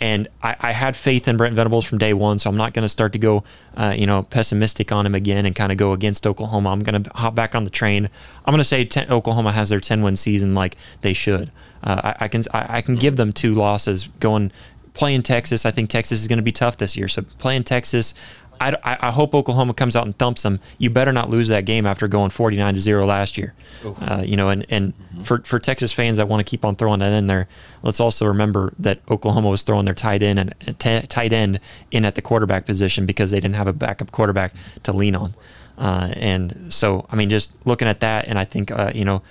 and I, I, had faith in Brent Venables from day one, so I'm not going to start to go, uh, you know, pessimistic on him again and kind of go against Oklahoma. I'm going to hop back on the train. I'm going to say ten, Oklahoma has their 10 win season like they should. Uh, I, I, can I, I, can give them two losses going playing Texas. I think Texas is going to be tough this year. So playing Texas, I, I, hope Oklahoma comes out and thumps them. You better not lose that game after going 49 to 0 last year. Uh, you know, and, and mm-hmm. for, for Texas fans that want to keep on throwing that in there, let's also remember that Oklahoma was throwing their tight end and t- tight end in at the quarterback position because they didn't have a backup quarterback to lean on. Uh, and so, I mean, just looking at that, and I think, uh, you know,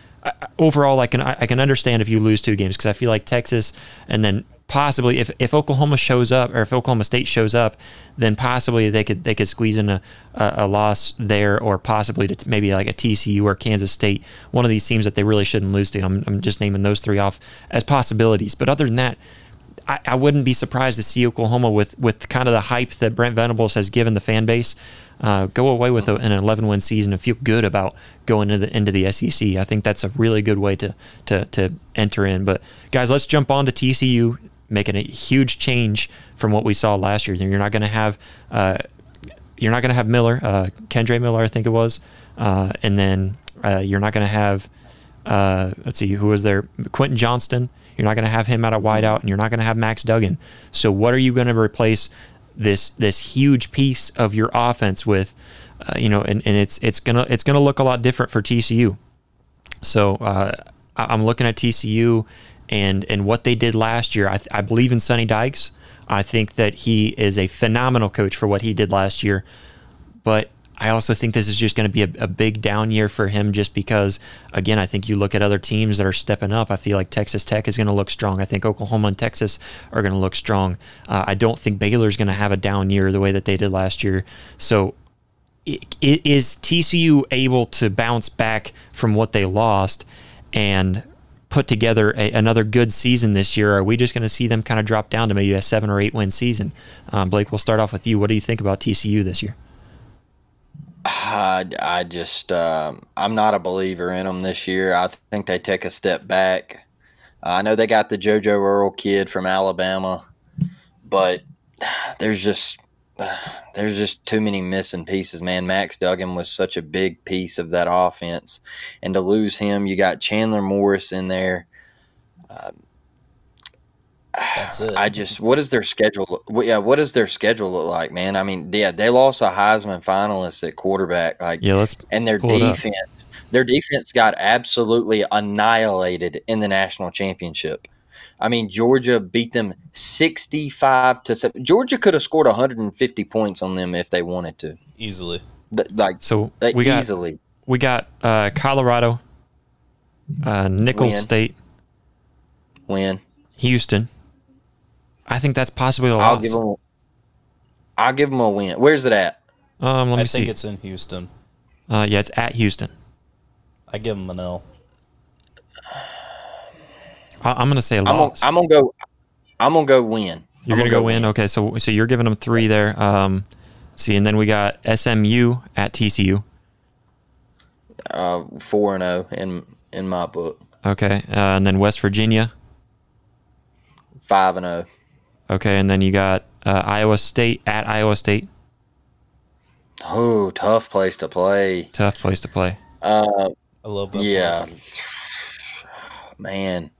overall, I can I can understand if you lose two games because I feel like Texas and then possibly if, if Oklahoma shows up or if Oklahoma State shows up, then possibly they could they could squeeze in a, a, a, loss there or possibly to maybe like a TCU or Kansas State, one of these teams that they really shouldn't lose to. I'm, I'm just naming those three off as possibilities. But other than that, I, I wouldn't be surprised to see Oklahoma with with kind of the hype that Brent Venables has given the fan base. Uh, go away with a, an 11 win season and feel good about going into the, into the SEC. I think that's a really good way to, to, to enter in. But guys, let's jump on to TCU making a huge change from what we saw last year. You're not going to have uh, you're not going to have Miller, uh, Kendre Miller, I think it was, uh, and then uh, you're not going to have uh, let's see who was there, Quentin Johnston. You're not going to have him out of wideout, and you're not going to have Max Duggan. So what are you going to replace this this huge piece of your offense with? Uh, you know, and, and it's it's gonna it's gonna look a lot different for TCU. So I'm looking at TCU and and what they did last year. I, I believe in Sonny Dykes. I think that he is a phenomenal coach for what he did last year. But I also think this is just going to be a, a, big down year for him just because, again, I think you look at other teams that are stepping up. I feel like Texas Tech is going to look strong. I think Oklahoma and Texas are going to look strong. Uh, I don't think Baylor is going to have a down year the way that they did last year. So, is TCU able to bounce back from what they lost and put together a, another good season this year? Are we just going to see them kind of drop down to maybe a seven or eight win season? Um, Blake, we'll start off with you. What do you think about TCU this year? I, I just um, I'm not a believer in them this year. I think they take a step back. Uh, I know they got the JoJo Earle kid from Alabama, but there's just there's just too many missing pieces, man. Max Duggan was such a big piece of that offense, and to lose him, you got Chandler Morris in there. Uh, That's it. I just, what is their schedule? Yeah, what does their schedule look like, man? I mean, yeah, they lost a Heisman finalist at quarterback, like, yeah, let's and their defense, their defense got absolutely annihilated in the national championship. I mean, Georgia beat them 65 to 7. Georgia could have scored 150 points on them if they wanted to. Easily. Like so uh, we got, easily. We got uh, Colorado, uh, Nicholls Win. State, win. Houston. I think that's possibly a I'll loss. give them I'll give them a win. Where's it at? Um, let me I see. think it's in Houston. Uh, yeah, it's at Houston. I give them an L. I, am going to say a I'm gonna, loss. I'm gonna go. I'm gonna go win. you're going to go win. Okay, so so you're giving them three there. Um, see, and then we got SMU at TCU. Uh, four and zero in in my book. Okay, uh, and then West Virginia. Five and zero. Okay, and then you got uh, Iowa State at Iowa State. Oh, tough place to play. Tough place to play. Uh, I love that. yeah, man.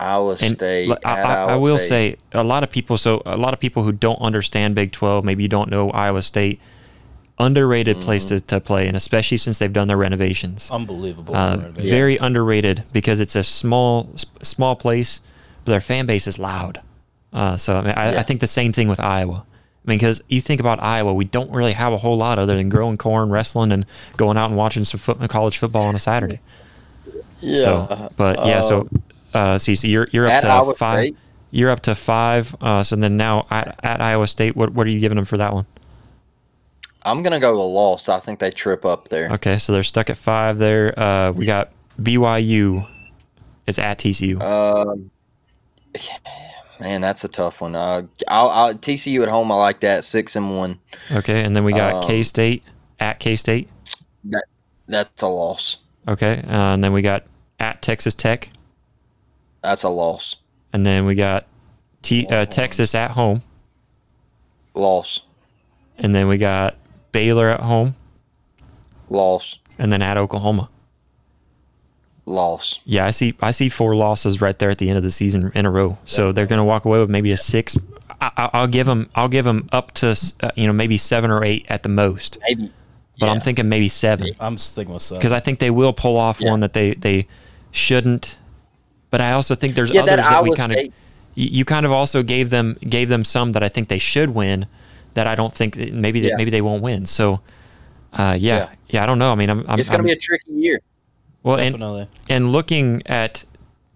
Iowa And State. l- I, at I- I Iowa will State. say a lot of people. So a lot of people who don't understand Big Twelve, maybe you don't know Iowa State. Underrated place Mm-hmm. to, to play, and especially since they've done their renovations. Unbelievable. Uh, renovation. very underrated because it's a small s- small place, but their fan base is loud. Uh, so I, mean, I, I think the same thing with Iowa. I mean, because you think about Iowa, we don't really have a whole lot other than growing corn, wrestling, and going out and watching some foot, college football on a Saturday. Yeah. So, but yeah, so uh, see, so you're you're up At to Iowa five. State? You're up to five. Uh, so then now at, at Iowa State, what what are you giving them for that one? I'm gonna go a loss. I think they trip up there. Okay, so they're stuck at five there. Uh, we got BYU. It's at TCU. Um, man, that's a tough one. Uh, I'll, I'll, TCU at home. I like that six and one. Okay, and then we got um, K State at K State. That that's a loss. Okay, uh, and then we got at Texas Tech, That's a loss. and then we got T uh, Texas at home, Loss. and then we got Baylor at home, Loss. and then at Oklahoma. Loss. Yeah, I see. I see four losses right there at the end of the season in a row. So they're going to walk away with maybe a six. I, I- I'll give them. I'll give them up to uh, you know maybe seven or eight at the most. Maybe. But I'm thinking maybe seven I'm sticking with seven. because I think they will pull off Yeah. one that they they shouldn't. But I also think there's Yeah, others that, we kind of you, you kind of also gave them gave them some that I think they should win that I don't think maybe they, Yeah. maybe they won't win. So uh, yeah, yeah, Yeah. I don't know. I mean, I'm, I'm It's going I'm- to be a tricky year. well, and Definitely. and looking at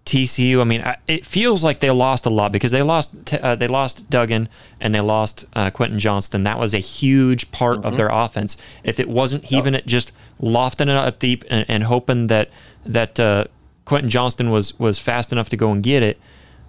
TCU, I mean, I, it feels like they lost a lot because they lost t- uh, they lost Duggan and they lost uh, Quentin Johnston. That was a huge part of their offense. If it wasn't heaving it, just lofting it up deep and, and hoping that that uh, Quentin Johnston was was fast enough to go and get it,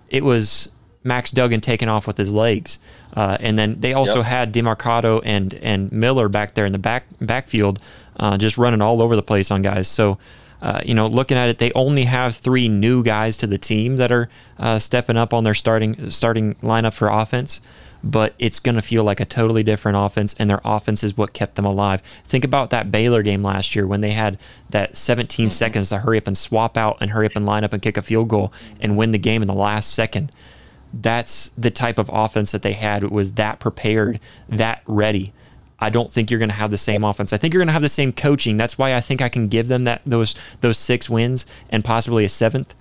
it was Max Duggan taking off with his legs. Uh, and then they also Yep. had Demercado and and Miller back there in the back backfield, uh, just running all over the place on guys. So, uh, you know, looking at it, they only have three new guys to the team that are uh, stepping up on their starting starting lineup for offense. But it's going to feel like a totally different offense, and their offense is what kept them alive. Think about that Baylor game last year when they had that 17 mm-hmm. seconds to hurry up and swap out and hurry up and line up and kick a field goal and win the game in the last second that's the type of offense that they had. It was that prepared, that ready. I don't think you're going to have the same offense. I think you're going to have the same coaching. That's why I think I can give them that those those six wins and possibly a seventh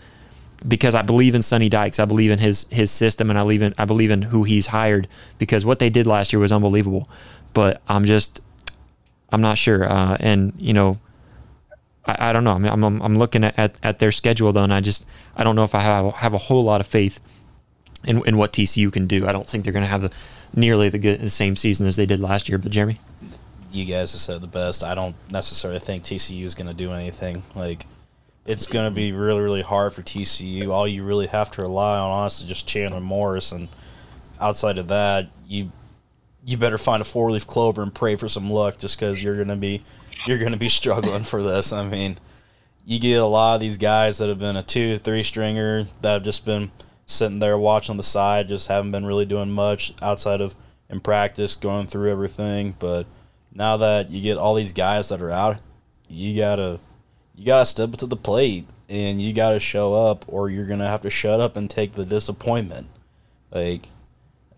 because I believe in Sonny Dykes. I believe in his his system and I believe in I believe in who he's hired because what they did last year was unbelievable. But I'm just I'm not sure. Uh, and you know, I, I don't know. I'm, I'm I'm looking at, at at their schedule though, and I just I don't know if I have have a whole lot of faith in, in what TCU can do. I don't think they're going to have the nearly the good the same season as they did last year. But Jeremy, you guys have said the best. I don't necessarily think TCU is going to do anything. Like, it's going to be really, really hard for TCU. All you really have to rely on, honestly, is just Chandler Morris, and outside of that, you you better find a four leaf clover and pray for some luck, just because you're going to be you're going to be struggling for this. I mean, you get a lot of these guys that have been a two, three stringer that have just been sitting there watching the side, just haven't been really doing much outside of in practice, going through everything. But now that you get all these guys that are out, you gotta you gotta step up to the plate and you gotta show up, or you're gonna have to shut up and take the disappointment. Like,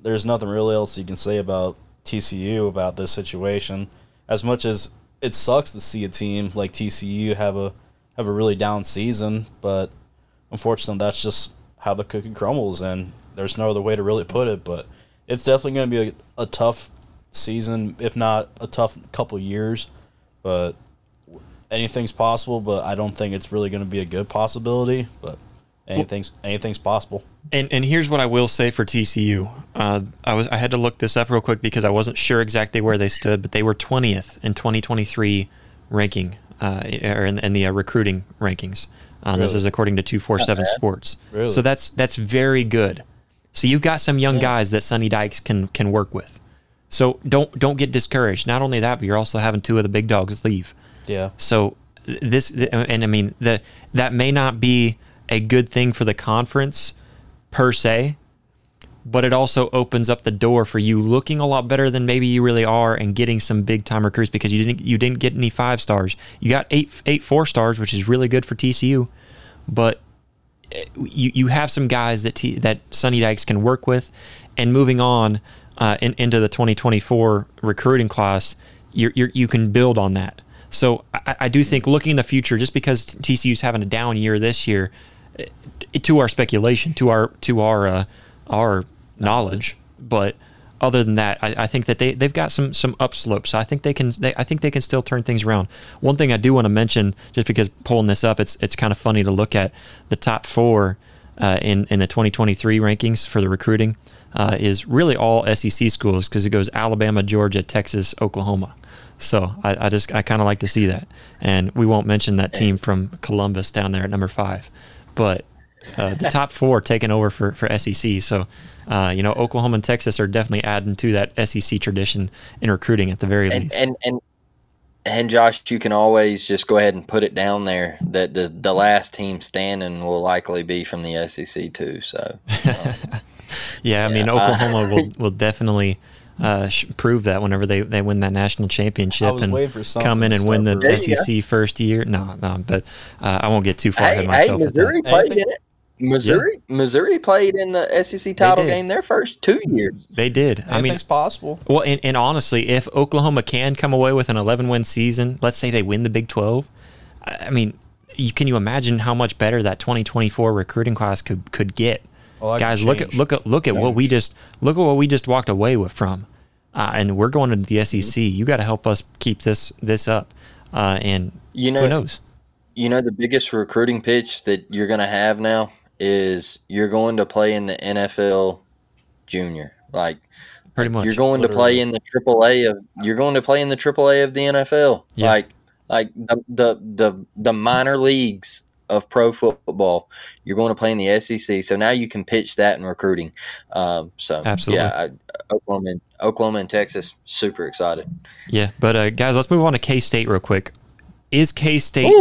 there's nothing really else you can say about TCU about this situation. As much as it sucks to see a team like TCU have a have a really down season, but unfortunately, that's just how the cookie crumbles, and there's no other way to really put it. But it's definitely going to be a, a tough season, if not a tough couple years. But anything's possible. But I don't think it's really going to be a good possibility. But anything's anything's possible. and and here's what I will say for TCU. Uh, I was I had to look this up real quick because I wasn't sure exactly where they stood, but they were 20th in 2023 ranking, uh, or in, in the uh, recruiting rankings. Uh, This is according to 247 Sports. Really? So that's that's very good. So you've got some young guys that Sonny Dykes can can work with. So don't don't get discouraged. Not only that, but you're also having two of the big dogs leave. Yeah. So this, and I mean, the that may not be a good thing for the conference per se, but it also opens up the door for you looking a lot better than maybe you really are and getting some big time recruits because you didn't you didn't get any five stars. You got eight eight four stars, which is really good for TCU, but eh, you you have some guys that T, that Sonny Dykes can work with, and moving on uh, in, into the 2024 recruiting class, you're, you can build on that. So I, I do think looking in the future, just because TCU's having a down year this year, eh, to our speculation, to our to our uh, our knowledge, but other than that, I, I think that they they've got some some upslopes. I think they can. They, I think they can still turn things around. One thing I do want to mention, just because pulling this up, it's it's kind of funny to look at the top four uh, in in the 2023 rankings for the recruiting. uh, is really all SEC schools because it goes Alabama, Georgia, Texas, Oklahoma. So I, I just I kind of like to see that, and we won't mention that team from Columbus down there at number five, but uh, the top four taking over for for SEC. So uh, you know Oklahoma and Texas are definitely adding to that SEC tradition in recruiting at the very and, least. and and and Josh, you can always just go ahead and put it down there that the the last team standing will likely be from the SEC too. So um, yeah, I mean Oklahoma will will definitely. Uh, sh- prove that whenever they, they win that national championship and waiting for something come in and win the start There you. SEC first year. No, no, but uh, I won't get too far hey, ahead of hey, myself. with that. Missouri played Anything? in it. Missouri, Missouri played in the SEC title game their first two years. They did. I mean, it's possible. well, and, and honestly, if Oklahoma can come away with an 11 win season, let's say they win the Big 12, I I mean, you, can you imagine how much better that 2024 recruiting class could could get? Well, Guys, look at look at look at what we just look at what we just walked away with from, uh, and we're going into the SEC. You got to help us keep this this up, uh, and You know, who knows? you know the biggest recruiting pitch that you're going to have now is you're going to play in the NFL junior. Like Pretty much. you're going to play in the AAA of you're going to play in the AAA of the NFL. Yeah. Like like the, the the the minor leagues of pro football. You're going to play in the SEC. So now you can pitch that in recruiting. Um, so Absolutely. yeah, I, Oklahoma, and, Oklahoma and Texas, super excited. Yeah, but uh, guys, let's move on to K State real quick. Is K State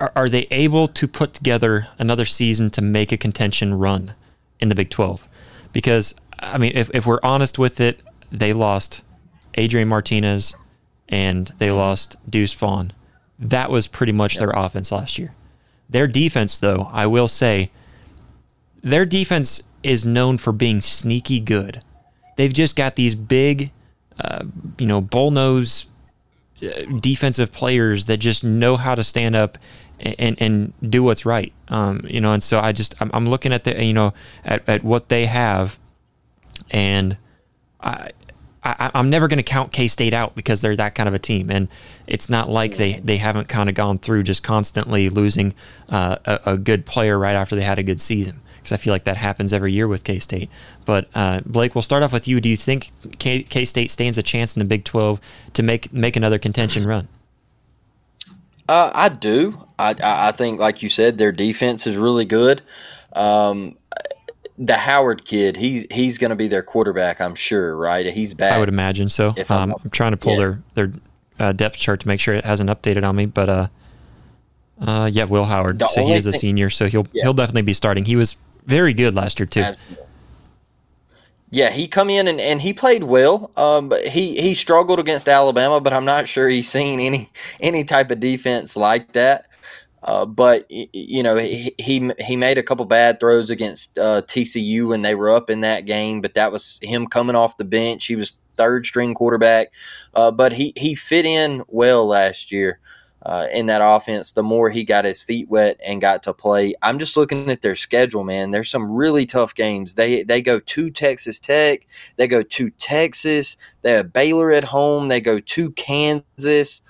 are, are they able to put together another season to make a contention run in the Big 12? Because, I mean, if, if we're honest with it, they lost Adrian Martinez and they lost Deuce Vaughn. That was pretty much their offense last year. Their defense, though, I will say, their defense is known for being sneaky good. They've just got these big, uh, you know, bull nose defensive players that just know how to stand up and and do what's right. Um, you know, and so I just I'm, I'm looking at the you know at, at what they have, and I. I, I'm never going to count K State out because they're that kind of a team, and it's not like they, they haven't kind of gone through just constantly losing uh, a, a good player right after they had a good season. Because I feel like that happens every year with K State. But uh, Blake, we'll start off with you. Do you think K State stands a chance in the Big 12 to make make another contention run? Uh, I do. I, I think, like you said, their defense is really good. Um, the Howard kid, he he's going to be their quarterback, I'm sure. Right? He's back. I would imagine so. If I'm Um, I'm trying to pull yeah. their their uh, depth chart to make sure it hasn't updated on me, but uh, uh, yeah, Will Howard. The so he is a thing- senior, so he'll Yeah. he'll definitely be starting. He was very good last year too. Yeah, he come in and, and he played well. Um, he he struggled against Alabama, but I'm not sure he's seen any any type of defense like that. Uh, but you know he, he he made a couple bad throws against uh, TCU when they were up in that game, but that was him coming off the bench. He was third string quarterback, uh, but he he fit in well last year uh, in that offense. The more he got his feet wet and got to play, I'm just looking at their schedule, man. There's some really tough games. They they go to Texas Tech, they go to Texas, they have Baylor at home, they go to Kansas.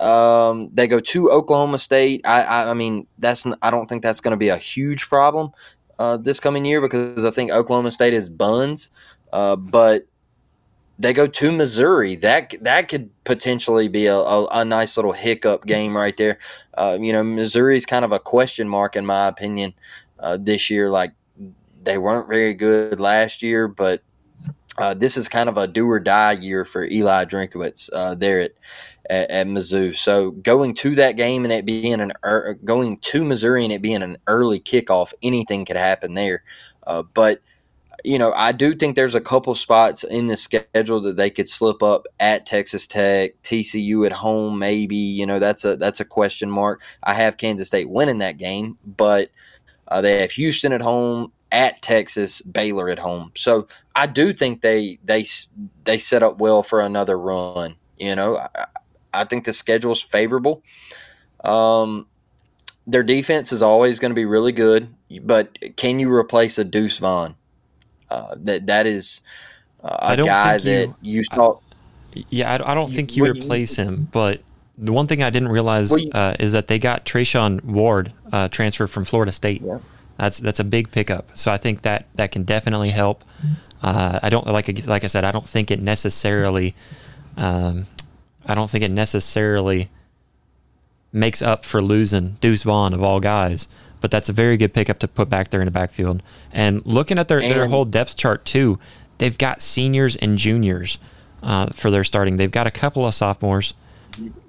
Um, they go to Oklahoma State. I, I, I mean, that's I don't think that's going to be a huge problem uh, this coming year because I think Oklahoma State is buns. Uh, but they go to Missouri. That that could potentially be a, a, a nice little hiccup game right there. Uh, you know, Missouri's kind of a question mark in my opinion uh, this year. Like they weren't very good last year, but uh, this is kind of a do or die year for Eli Drinkowitz uh, there at, at at Mizzou. So going to that game and it being an er, going to Missouri and it being an early kickoff, anything could happen there. Uh, but you know, I do think there's a couple spots in the schedule that they could slip up at Texas Tech, TCU at home, maybe. You know, that's a that's a question mark. I have Kansas State winning that game, but uh, they have Houston at home, at Texas, Baylor at home. So I do think they they they set up well for another run. You know, I, I think the schedule's favorable. Um, their defense is always going to be really good, but can you replace a Deuce Vaughn? Uh, that that is uh, I a don't guy think you- that you saw. Yeah, I, I don't You- think you well, you- replace him, but the one thing I didn't realize uh, is that they got Treshaun Ward uh, transferred from Florida State. Yeah. That's that's a big pickup. So I think that that can definitely help. Uh, I don't like like I said. I don't think it necessarily. Um, I don't think it necessarily makes up for losing Deuce Vaughn of all guys. But that's a very good pickup to put back there in the backfield. And looking at their, their whole depth chart too, they've got seniors and juniors uh, for their starting. They've got a couple of sophomores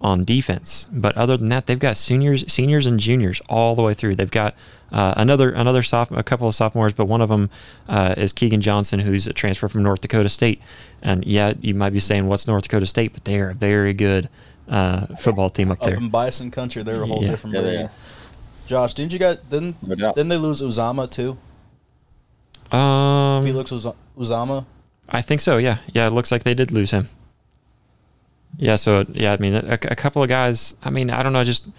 on defense, but other than that, they've got seniors, seniors and juniors all the way through. They've got uh, another another soph- a couple of sophomores, but one of them uh, is Keegan Johnson, who's a transfer from North Dakota State. And yeah, you might be saying, "What's North Dakota State?" But they are a very good uh, football team up there. Up in Bison Country, they're a whole Yeah. different Yeah, breed. they are. Josh, didn't you guys didn't No didn't they lose Uzomah too? Um, Felix Uz- Uzomah. I think so. Yeah, yeah. It looks like they did lose him. Yeah. So yeah, I mean, a, a couple of guys. I mean, I don't know. Just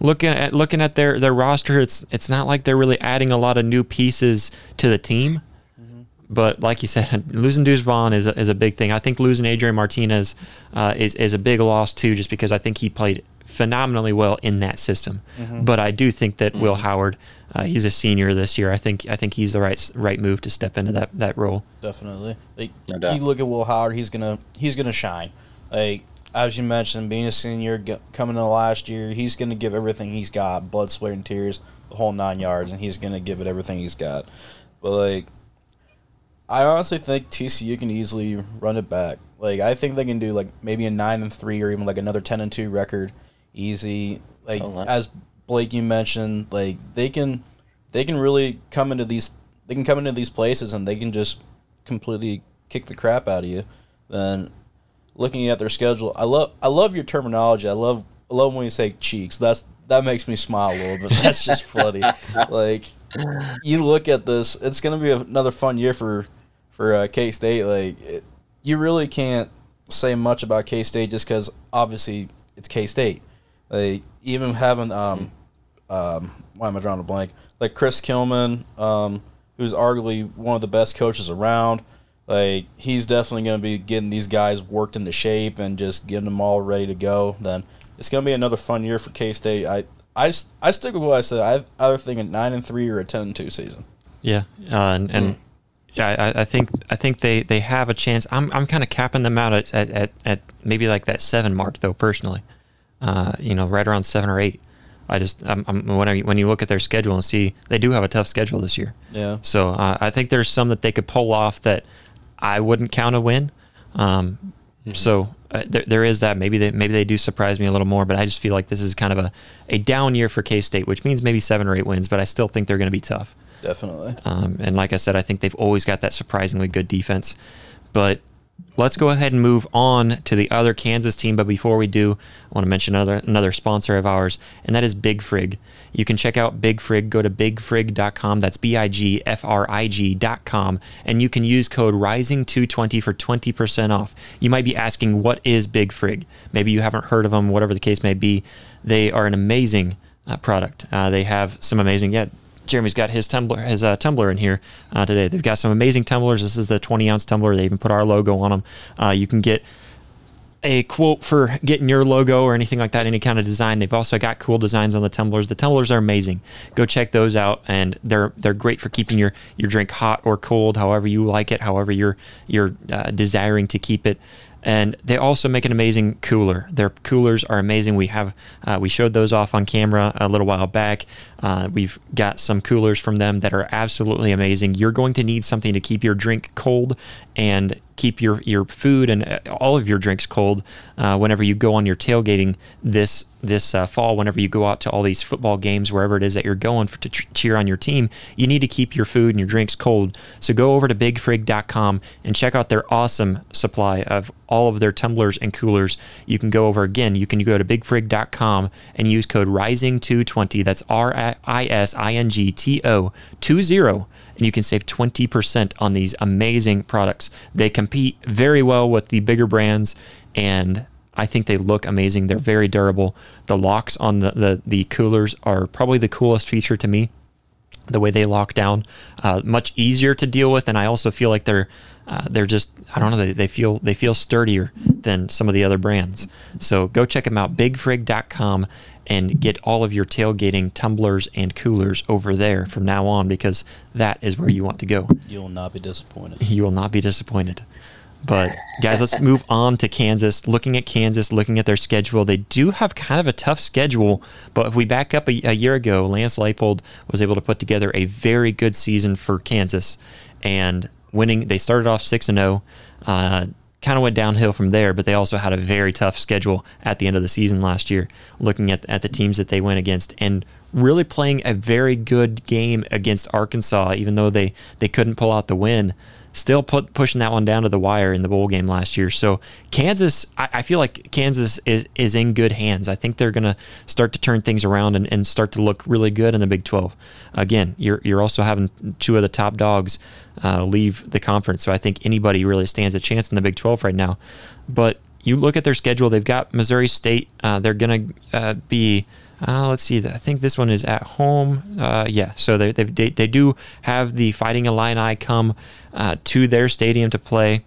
looking at looking at their their roster, it's it's not like they're really adding a lot of new pieces to the team. But like you said, losing Deuce Vaughn is a, is a big thing. I think losing Adrian Martinez uh, is is a big loss too, just because I think he played phenomenally well in that system. But I do think that Will Howard, uh, he's a senior this year. I think I think he's the right right move to step into that that role. Definitely. Like, No doubt. You look at Will Howard; he's gonna he's gonna shine. Like as you mentioned, being a senior g- coming in last year, he's gonna give everything he's got, blood, sweat, and tears, the whole nine yards, and he's gonna give it everything he's got. But like, I honestly think TCU can easily run it back. Like I think they can do like maybe a nine and three or even like another ten and two record, easy. Like Oh, as Blake you mentioned, like they can they can really come into these they can come into these places and they can just completely kick the crap out of you. Then looking at their schedule, I love I love your terminology. I love I love when you say cheeks. That's that makes me smile a little bit. That's just funny. like you look at this, it's gonna be another fun year for for uh, K State. Like it, you really can't say much about K State just because obviously it's K State. Like even having um um why am I drawing a blank? Like Chris Klieman, um, who's arguably one of the best coaches around. Like he's definitely going to be getting these guys worked into shape and just getting them all ready to go. Then it's going to be another fun year for K State. I, I I stick with what I said. I either think a nine and three or a ten and two season. Yeah, uh, and, and yeah, I, I think I think they, they have a chance. I'm I'm kind of capping them out at, at, at, at maybe like that seven mark though. Personally, uh, you know, right around seven or eight. I just I'm, I'm, when I, when you look at their schedule and see they do have a tough schedule this year. Yeah. So uh, I think there's some that they could pull off that I wouldn't count a win. Um, So uh, there, there is that. Maybe they maybe they do surprise me a little more, but I just feel like this is kind of a, a down year for K State, which means maybe seven or eight wins. But I still think they're going to be tough. Definitely. Um, and like I said, I think they've always got that surprisingly good defense. But let's go ahead and move on to the other Kansas team. But before we do, I want to mention another another sponsor of ours, and that is Big Frig. You can check out Big Frig. Go to bigfrig.com. That's B I G F R I G.com. And you can use code RISINGTO20 for 20% off. You might be asking, what is Big Frig? Maybe you haven't heard of them, whatever the case may be. They are an amazing uh, product. Uh, they have some amazing, yeah, Jeremy's got his tumbler, his uh, tumbler in here uh, today. They've got some amazing tumblers. This is the 20 ounce tumbler. They even put our logo on them. Uh, you can get a quote for getting your logo or anything like that, any kind of design. They've also got cool designs on the tumblers. The tumblers are amazing. Go check those out, and they're they're great for keeping your, your drink hot or cold, however you like it, however you're you're uh, desiring to keep it. And they also make an amazing cooler. Their coolers are amazing. We have uh, we showed those off on camera a little while back. Uh, we've got some coolers from them that are absolutely amazing. You're going to need something to keep your drink cold and keep your, your food and uh, all of your drinks cold uh, whenever you go on your tailgating this this uh, fall. Whenever you go out to all these football games, wherever it is that you're going for, to ch- cheer on your team, you need to keep your food and your drinks cold. So go over to bigfrig.com and check out their awesome supply of all of their tumblers and coolers. You can go over again. You can go to bigfrig.com and use code RISINGTO20. That's R I S I N G T O 20 and you can save 20% on these amazing products. They compete very well with the bigger brands and I think they look amazing. They're very durable. The locks on the, the, the coolers are probably the coolest feature to me. the way they lock down, uh, much easier to deal with, and I also feel like they're uh, they're just I don't know they, they feel they feel sturdier than some of the other brands. So go check them out, bigfrig.com, and get all of your tailgating tumblers and coolers over there from now on because that is where you want to go. You will not be disappointed. You will not be disappointed. But guys, let's move on to Kansas. Looking at Kansas, looking at their schedule, they do have kind of a tough schedule. But if we back up a, a year ago, Lance Leipold was able to put together a very good season for Kansas, and winning. They started off six and zero. Kind of went downhill from there, but they also had a very tough schedule at the end of the season last year, looking at, at the teams that they went against and really playing a very good game against Arkansas, even though they, they couldn't pull out the win still put, pushing that one down to the wire in the bowl game last year. So Kansas, I, I feel like Kansas is, is in good hands. I think they're going to start to turn things around and, and start to look really good in the Big 12. Again, you're, you're also having two of the top dogs uh, leave the conference. So I think anybody really stands a chance in the Big 12 right now. But you look at their schedule, they've got Missouri State. Uh, they're going to uh, be uh, let's see. I think this one is at home. Uh, yeah, so they, they they do have the Fighting Illini come uh, to their stadium to play.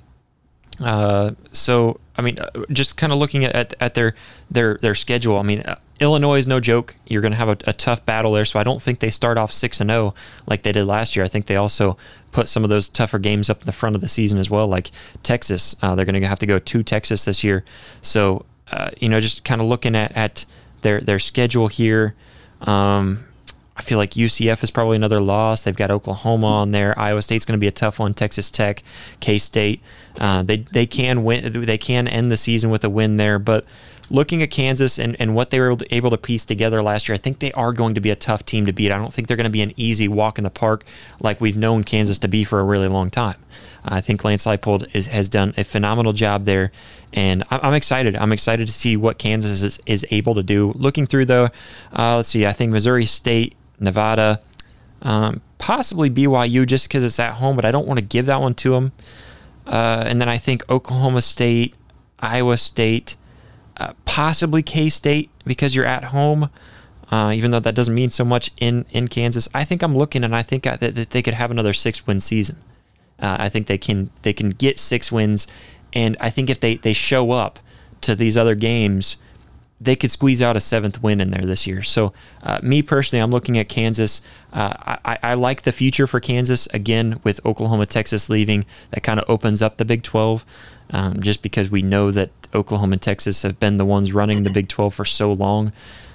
Uh, so I mean, uh, just kind of looking at, at, at, their their their schedule. I mean, uh, Illinois is no joke. You're going to have a, a, tough battle there. So I don't think they start off six and zero oh like they did last year. I think they also put some of those tougher games up in the front of the season as well, like Texas. they're going to have to go to Texas this year. So you know, just kind of looking at at their their schedule here. Um, I feel like UCF is probably another loss. They've got Oklahoma on there. Iowa State's going to be a tough one. Texas Tech, K State. Uh, they they can win. They can end the season with a win there. But looking at Kansas and, and what they were able to, able to piece together last year, I think they are going to be a tough team to beat. I don't think they're going to be an easy walk in the park like we've known Kansas to be for a really long time. I think Lance Leipold is, has done a phenomenal job there, and I'm excited. I'm excited to see what Kansas is, is able to do. Looking through though, uh, let's see. I think Missouri State, Nevada, um, possibly BYU just because it's at home, but I don't want to give that one to them. Uh, and then I think Oklahoma State, Iowa State, uh, possibly K State because you're at home. Uh, even though that doesn't mean so much in, in Kansas, I think I'm looking and I think that, that they could have another six win season. Uh, I think they can they can get six wins, and I think if they they show up to these other games, they could squeeze out a seventh win in there this year. So, uh, me personally, I'm looking at Kansas. Uh, I, I like the future for Kansas again with Oklahoma, Texas leaving. That kind of opens up the Big 12, um, just because we know that Oklahoma and Texas have been the ones running the Big 12 for so long.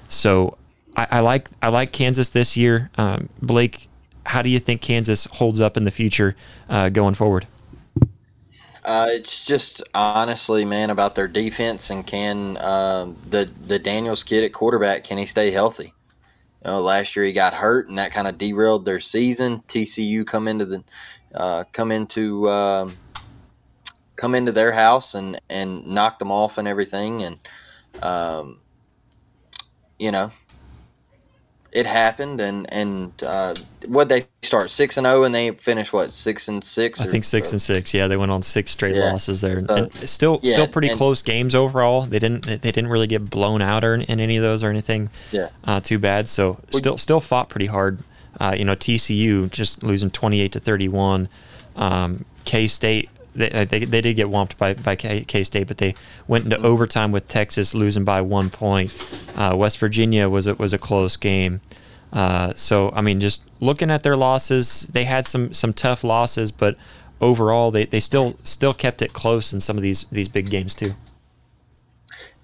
So, I, I like I like Kansas this year. Um, Blake, how do you think Kansas holds up in the future uh, going forward? Uh, it's just honestly, man, about their defense and can uh, the the Daniels kid at quarterback can he stay healthy? You know, last year he got hurt and that kind of derailed their season. TCU come into the uh, come into um, come into their house and and knocked them off and everything and um, you know it happened, and and uh, what they start six and zero, oh, and they finish what six and six. I think six or, and six. Yeah, they went on six straight yeah. losses there. So, and still, yeah, still pretty and, close games overall. They didn't they didn't really get blown out or in, in any of those or anything. Yeah, uh, too bad. So still still fought pretty hard. Uh, you know, TCU just losing twenty eight to thirty one. Um, K State they, they, they did get whomped by, by K State, but they went into overtime with Texas losing by one point. Uh, West Virginia was a, was a close game. Uh, so I mean, just looking at their losses, they had some some tough losses, but overall they, they still still kept it close in some of these these big games too.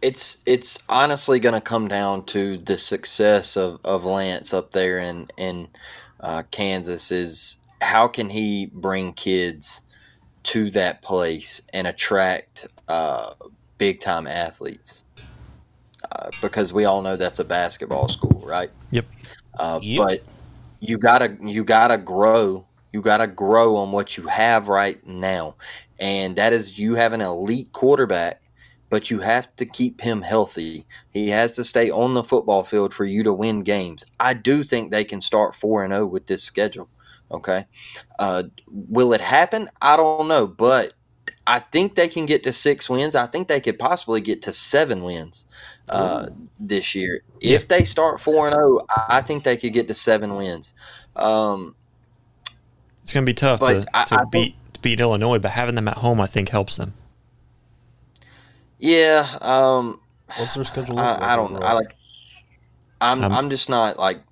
It's it's honestly going to come down to the success of, of Lance up there in in uh, Kansas. Is how can he bring kids to that place and attract uh, big time athletes. Uh, because we all know that's a basketball school, right? Yep. Uh, yep. But you gotta you gotta grow. You gotta grow on what you have right now, and that is you have an elite quarterback, but you have to keep him healthy. He has to stay on the football field for you to win games. I do think they can start four and zero oh with this schedule. Okay. Uh, will it happen? I don't know, but I think they can get to six wins. I think they could possibly get to seven wins uh, this year. If they start four and zero, I think they could get to seven wins. Um, It's going to be tough to, I- to I beat to beat Illinois, but having them at home, I think, helps them. yeah, um, What's their schedule? look like I, I don't know. I like. I'm Um, I'm just not like.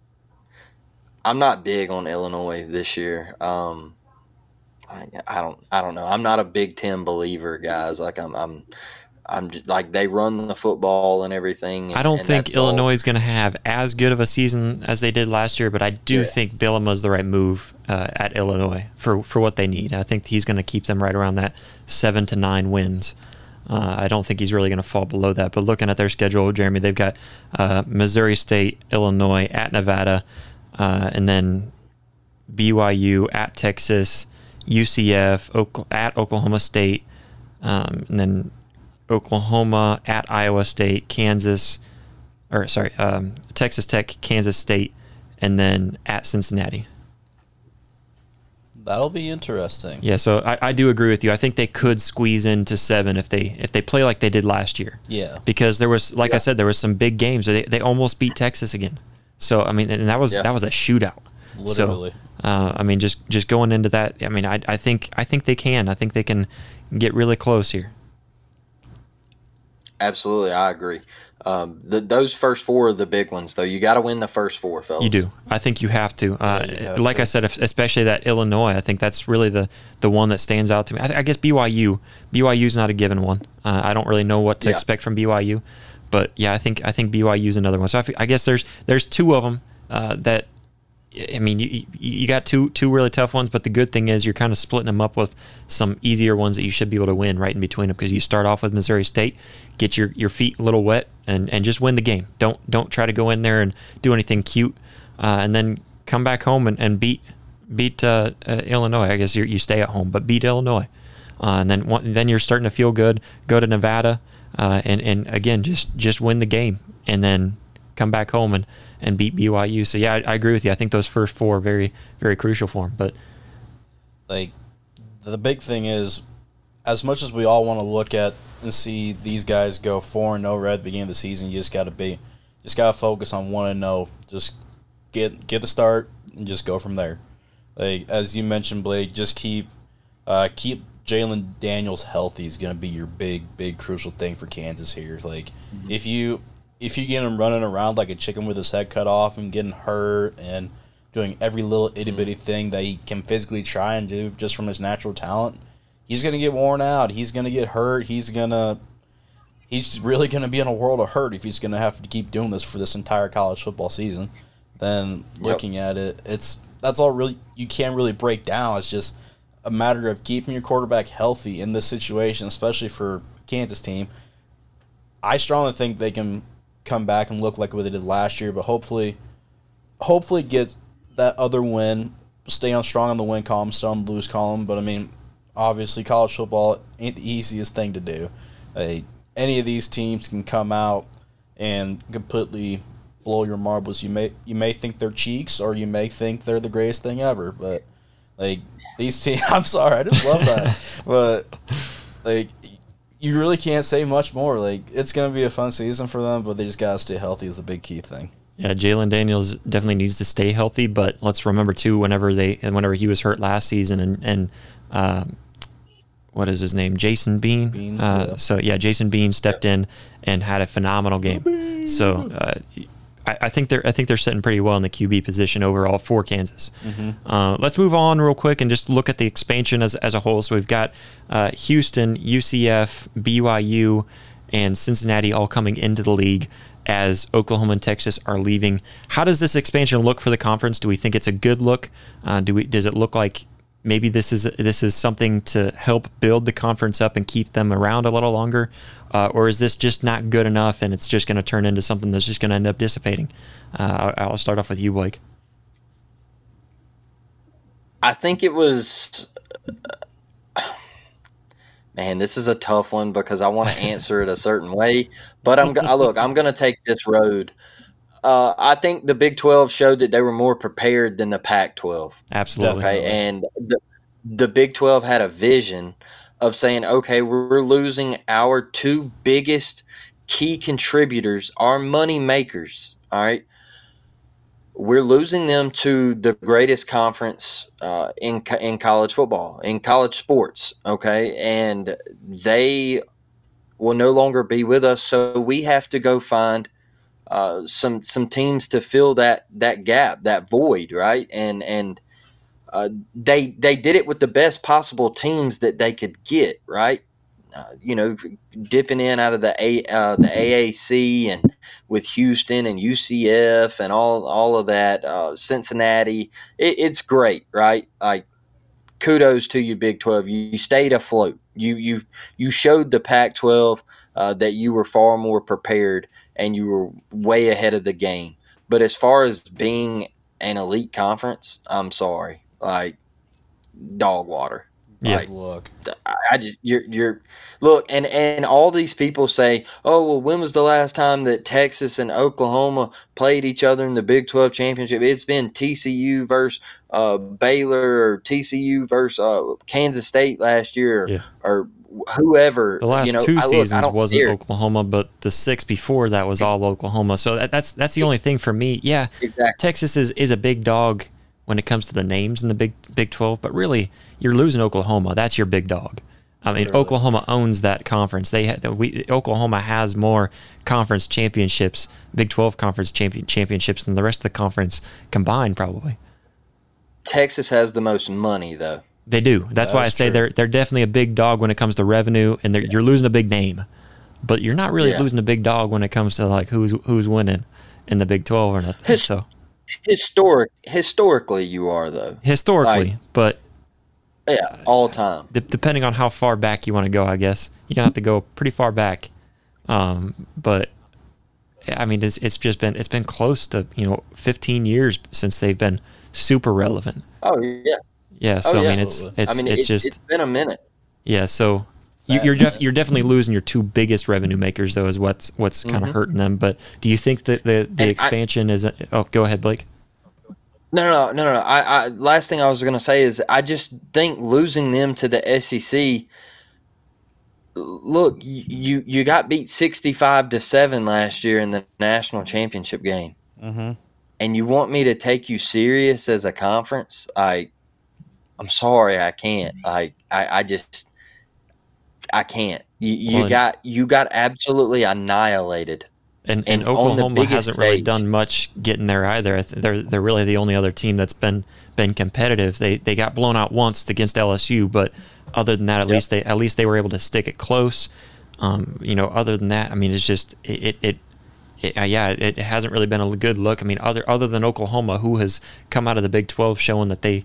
I'm not big on Illinois this year. Um, I, I don't I don't know. I'm not a Big Ten believer, guys. Like I'm I'm I'm just, like they run the football and everything. I don't and think all. Illinois is going to have as good of a season as they did last year, but I do Yeah. think Bielema's the right move uh, at Illinois for, for what they need. I think he's going to keep them right around that seven to nine wins. Uh, I don't think he's really going to fall below that. But looking at their schedule, Jeremy, they've got uh, Missouri State, Illinois, at Nevada, uh, and then BYU at Texas, UCF, Okla- at Oklahoma State, um, and then Oklahoma at Iowa State, Kansas, or sorry, um, Texas Tech, Kansas State, and then at Cincinnati. That'll be interesting. Yeah, so I, I do agree with you. I think they could squeeze into seven if they if they play like they did last year. Yeah. Because there was, like I said, there was some big games. They, they almost beat Texas again. So I mean, and that was Yeah. that was a shootout. Literally. So, uh, I mean, just just going into that, I mean, I, I think I think they can. I think they can get really close here. Absolutely, I agree. Um, the, those first four are the big ones, though. You got to win the first four, fellas. You do. I think you have to. Uh, Yeah, you have like to. I said, if, especially that Illinois. I think that's really the the one that stands out to me. I, I guess BYU. BYU's not a given one. Uh, I don't really know what to Yeah. expect from BYU, but yeah, I think I think BYU's another one. So I, f- I guess there's there's two of them uh, that. I mean, you, you- got two two really tough ones, but the good thing is you're kind of splitting them up with some easier ones that you should be able to win right in between them because you start off with Missouri State, get your, your feet a little wet, and, and just win the game. Don't don't try to go in there and do anything cute, uh, and then come back home and, and beat beat uh, uh, Illinois. I guess you you stay at home, but beat Illinois, uh, and then then you're starting to feel good. Go to Nevada, uh, and and again just just win the game, and then come back home and, and beat BYU. So yeah, I, I agree with you. I think those first four are very very crucial for them. But like the big thing is as much as we all want to look at and see these guys go 4 and 0 right at the beginning of the season you just got to be just got to focus on 1 and 0 just get get the start and just go from there like as you mentioned Blake just keep uh, keep Jalon Daniels healthy is going to be your big big crucial thing for Kansas here like mm-hmm. if you if you get him running around like a chicken with his head cut off and getting hurt and doing every little itty bitty mm-hmm. thing that he can physically try and do just from his natural talent, he's gonna get worn out. He's gonna get hurt. He's gonna he's really gonna be in a world of hurt if he's gonna have to keep doing this for this entire college football season. Then looking at it, it's that's all really you can't really break down. It's just a matter of keeping your quarterback healthy in this situation, especially for Kansas team. I strongly think they can come back and look like what they did last year, but hopefully, hopefully get that other win, stay on strong on the win column, stay on the lose column. But I mean, obviously, college football ain't the easiest thing to do. Any of these teams can come out and completely blow your marbles. You may you may think they're cheeks, or you may think they're the greatest thing ever. But like these teams, I'm sorry, I just love that. but like you really can't say much more. Like it's gonna be a fun season for them, but they just gotta stay healthy is the big key thing. Yeah, Jalon Daniels definitely needs to stay healthy, but let's remember too, whenever they and whenever he was hurt last season, and and um, what is his name, Jason Bean. Bean, uh, yeah. So yeah, Jason Bean stepped in and had a phenomenal game. So uh, I, I think they're I think they're sitting pretty well in the QB position overall for Kansas. Uh, let's move on real quick and just look at the expansion as as a whole. So we've got uh, Houston, UCF, BYU, and Cincinnati all coming into the league as Oklahoma and Texas are leaving. How does this expansion look for the conference? Do we think it's a good look? Uh, do we does it look like maybe this is this is something to help build the conference up and keep them around a little longer, uh, or is this just not good enough and it's just going to turn into something that's just going to end up dissipating? Uh, I'll start off with you, Blake. I think it was. Man, this is a tough one because I want to answer it a certain way, but I'm. I look. I'm going to take this road. Uh, I think the Big Twelve showed that they were more prepared than the Pac twelve. Absolutely. Okay, and the, the Big Twelve had a vision of saying, okay, we're losing our two biggest key contributors, our money makers. All right. We're losing them to the greatest conference uh, in in college football, in college sports. Okay, and they will no longer be with us, so we have to go find uh, some some teams to fill that that gap, that void, right? And and uh, they they did it with the best possible teams that they could get, right? Uh, you know, dipping in out of the A, uh, the AAC and with Houston and UCF and all all of that, uh, Cincinnati. It, it's great, right? Like, kudos to you, Big Twelve. You, you stayed afloat. You you you showed the Pac-12 uh, that you were far more prepared and you were way ahead of the game. But as far as being an elite conference, I'm sorry, like dog water. Yeah. Like, Look, I just you're you're look and and all these people say, oh well, when was the last time that Texas and Oklahoma played each other in the Big Twelve championship? It's been TCU versus uh, Baylor or TCU versus uh, Kansas State last year, Yeah. or whoever. The last you know, two look, seasons wasn't care. Oklahoma, but the six before that was all Oklahoma. So that, that's that's the only thing for me. Yeah, exactly. Texas is, is a big dog when it comes to the names in the Big Big Twelve, but really you're losing Oklahoma. That's your big dog. I mean, Literally. Oklahoma owns that conference. They ha- we Oklahoma has more conference championships, Big Twelve conference champion championships than the rest of the conference combined, probably. Texas has the most money though. They do. That's why I say true. they're they're definitely a big dog when it comes to revenue, and they're, you're losing a big name, but you're not really Yeah. losing a big dog when it comes to like who's who's winning in the Big Twelve or nothing. His- so Historic, historically, you are though. historically, Like- but Yeah, all time. de- depending on how far back you want to go, I guess you're gonna have to go pretty far back. Um, but I mean, it's it's just been it's been close to you know 15 years since they've been super relevant. Oh yeah. Yeah, so yeah. I mean, it's it's I mean, it's it, just it's been a minute. Yeah, so you, you're def- you're definitely losing your two biggest revenue makers, though, is what's what's kind of Mhm. hurting them. But do you think that the the And I- expansion is? oh, go ahead, Blake. No, no, no, no, no. no. I, I last thing I was gonna say is I just think losing them to the SEC. Look, you you got beat sixty five to seven last year in the national championship game, mm-hmm. and you want me to take you serious as a conference? I, I'm sorry, I can't. I, I, I just, I can't. You, you Well, got you got absolutely annihilated. And and, And Oklahoma hasn't really stage. done much getting there either. They're they're really the only other team that's been been competitive. They they got blown out once against LSU, but other than that, at Yep. least they at least they were able to stick it close. Um, you know, other than that, I mean, it's just it it. it it, uh, yeah, it, it hasn't really been a good look. I mean, other other than Oklahoma, who has come out of the Big Twelve showing that they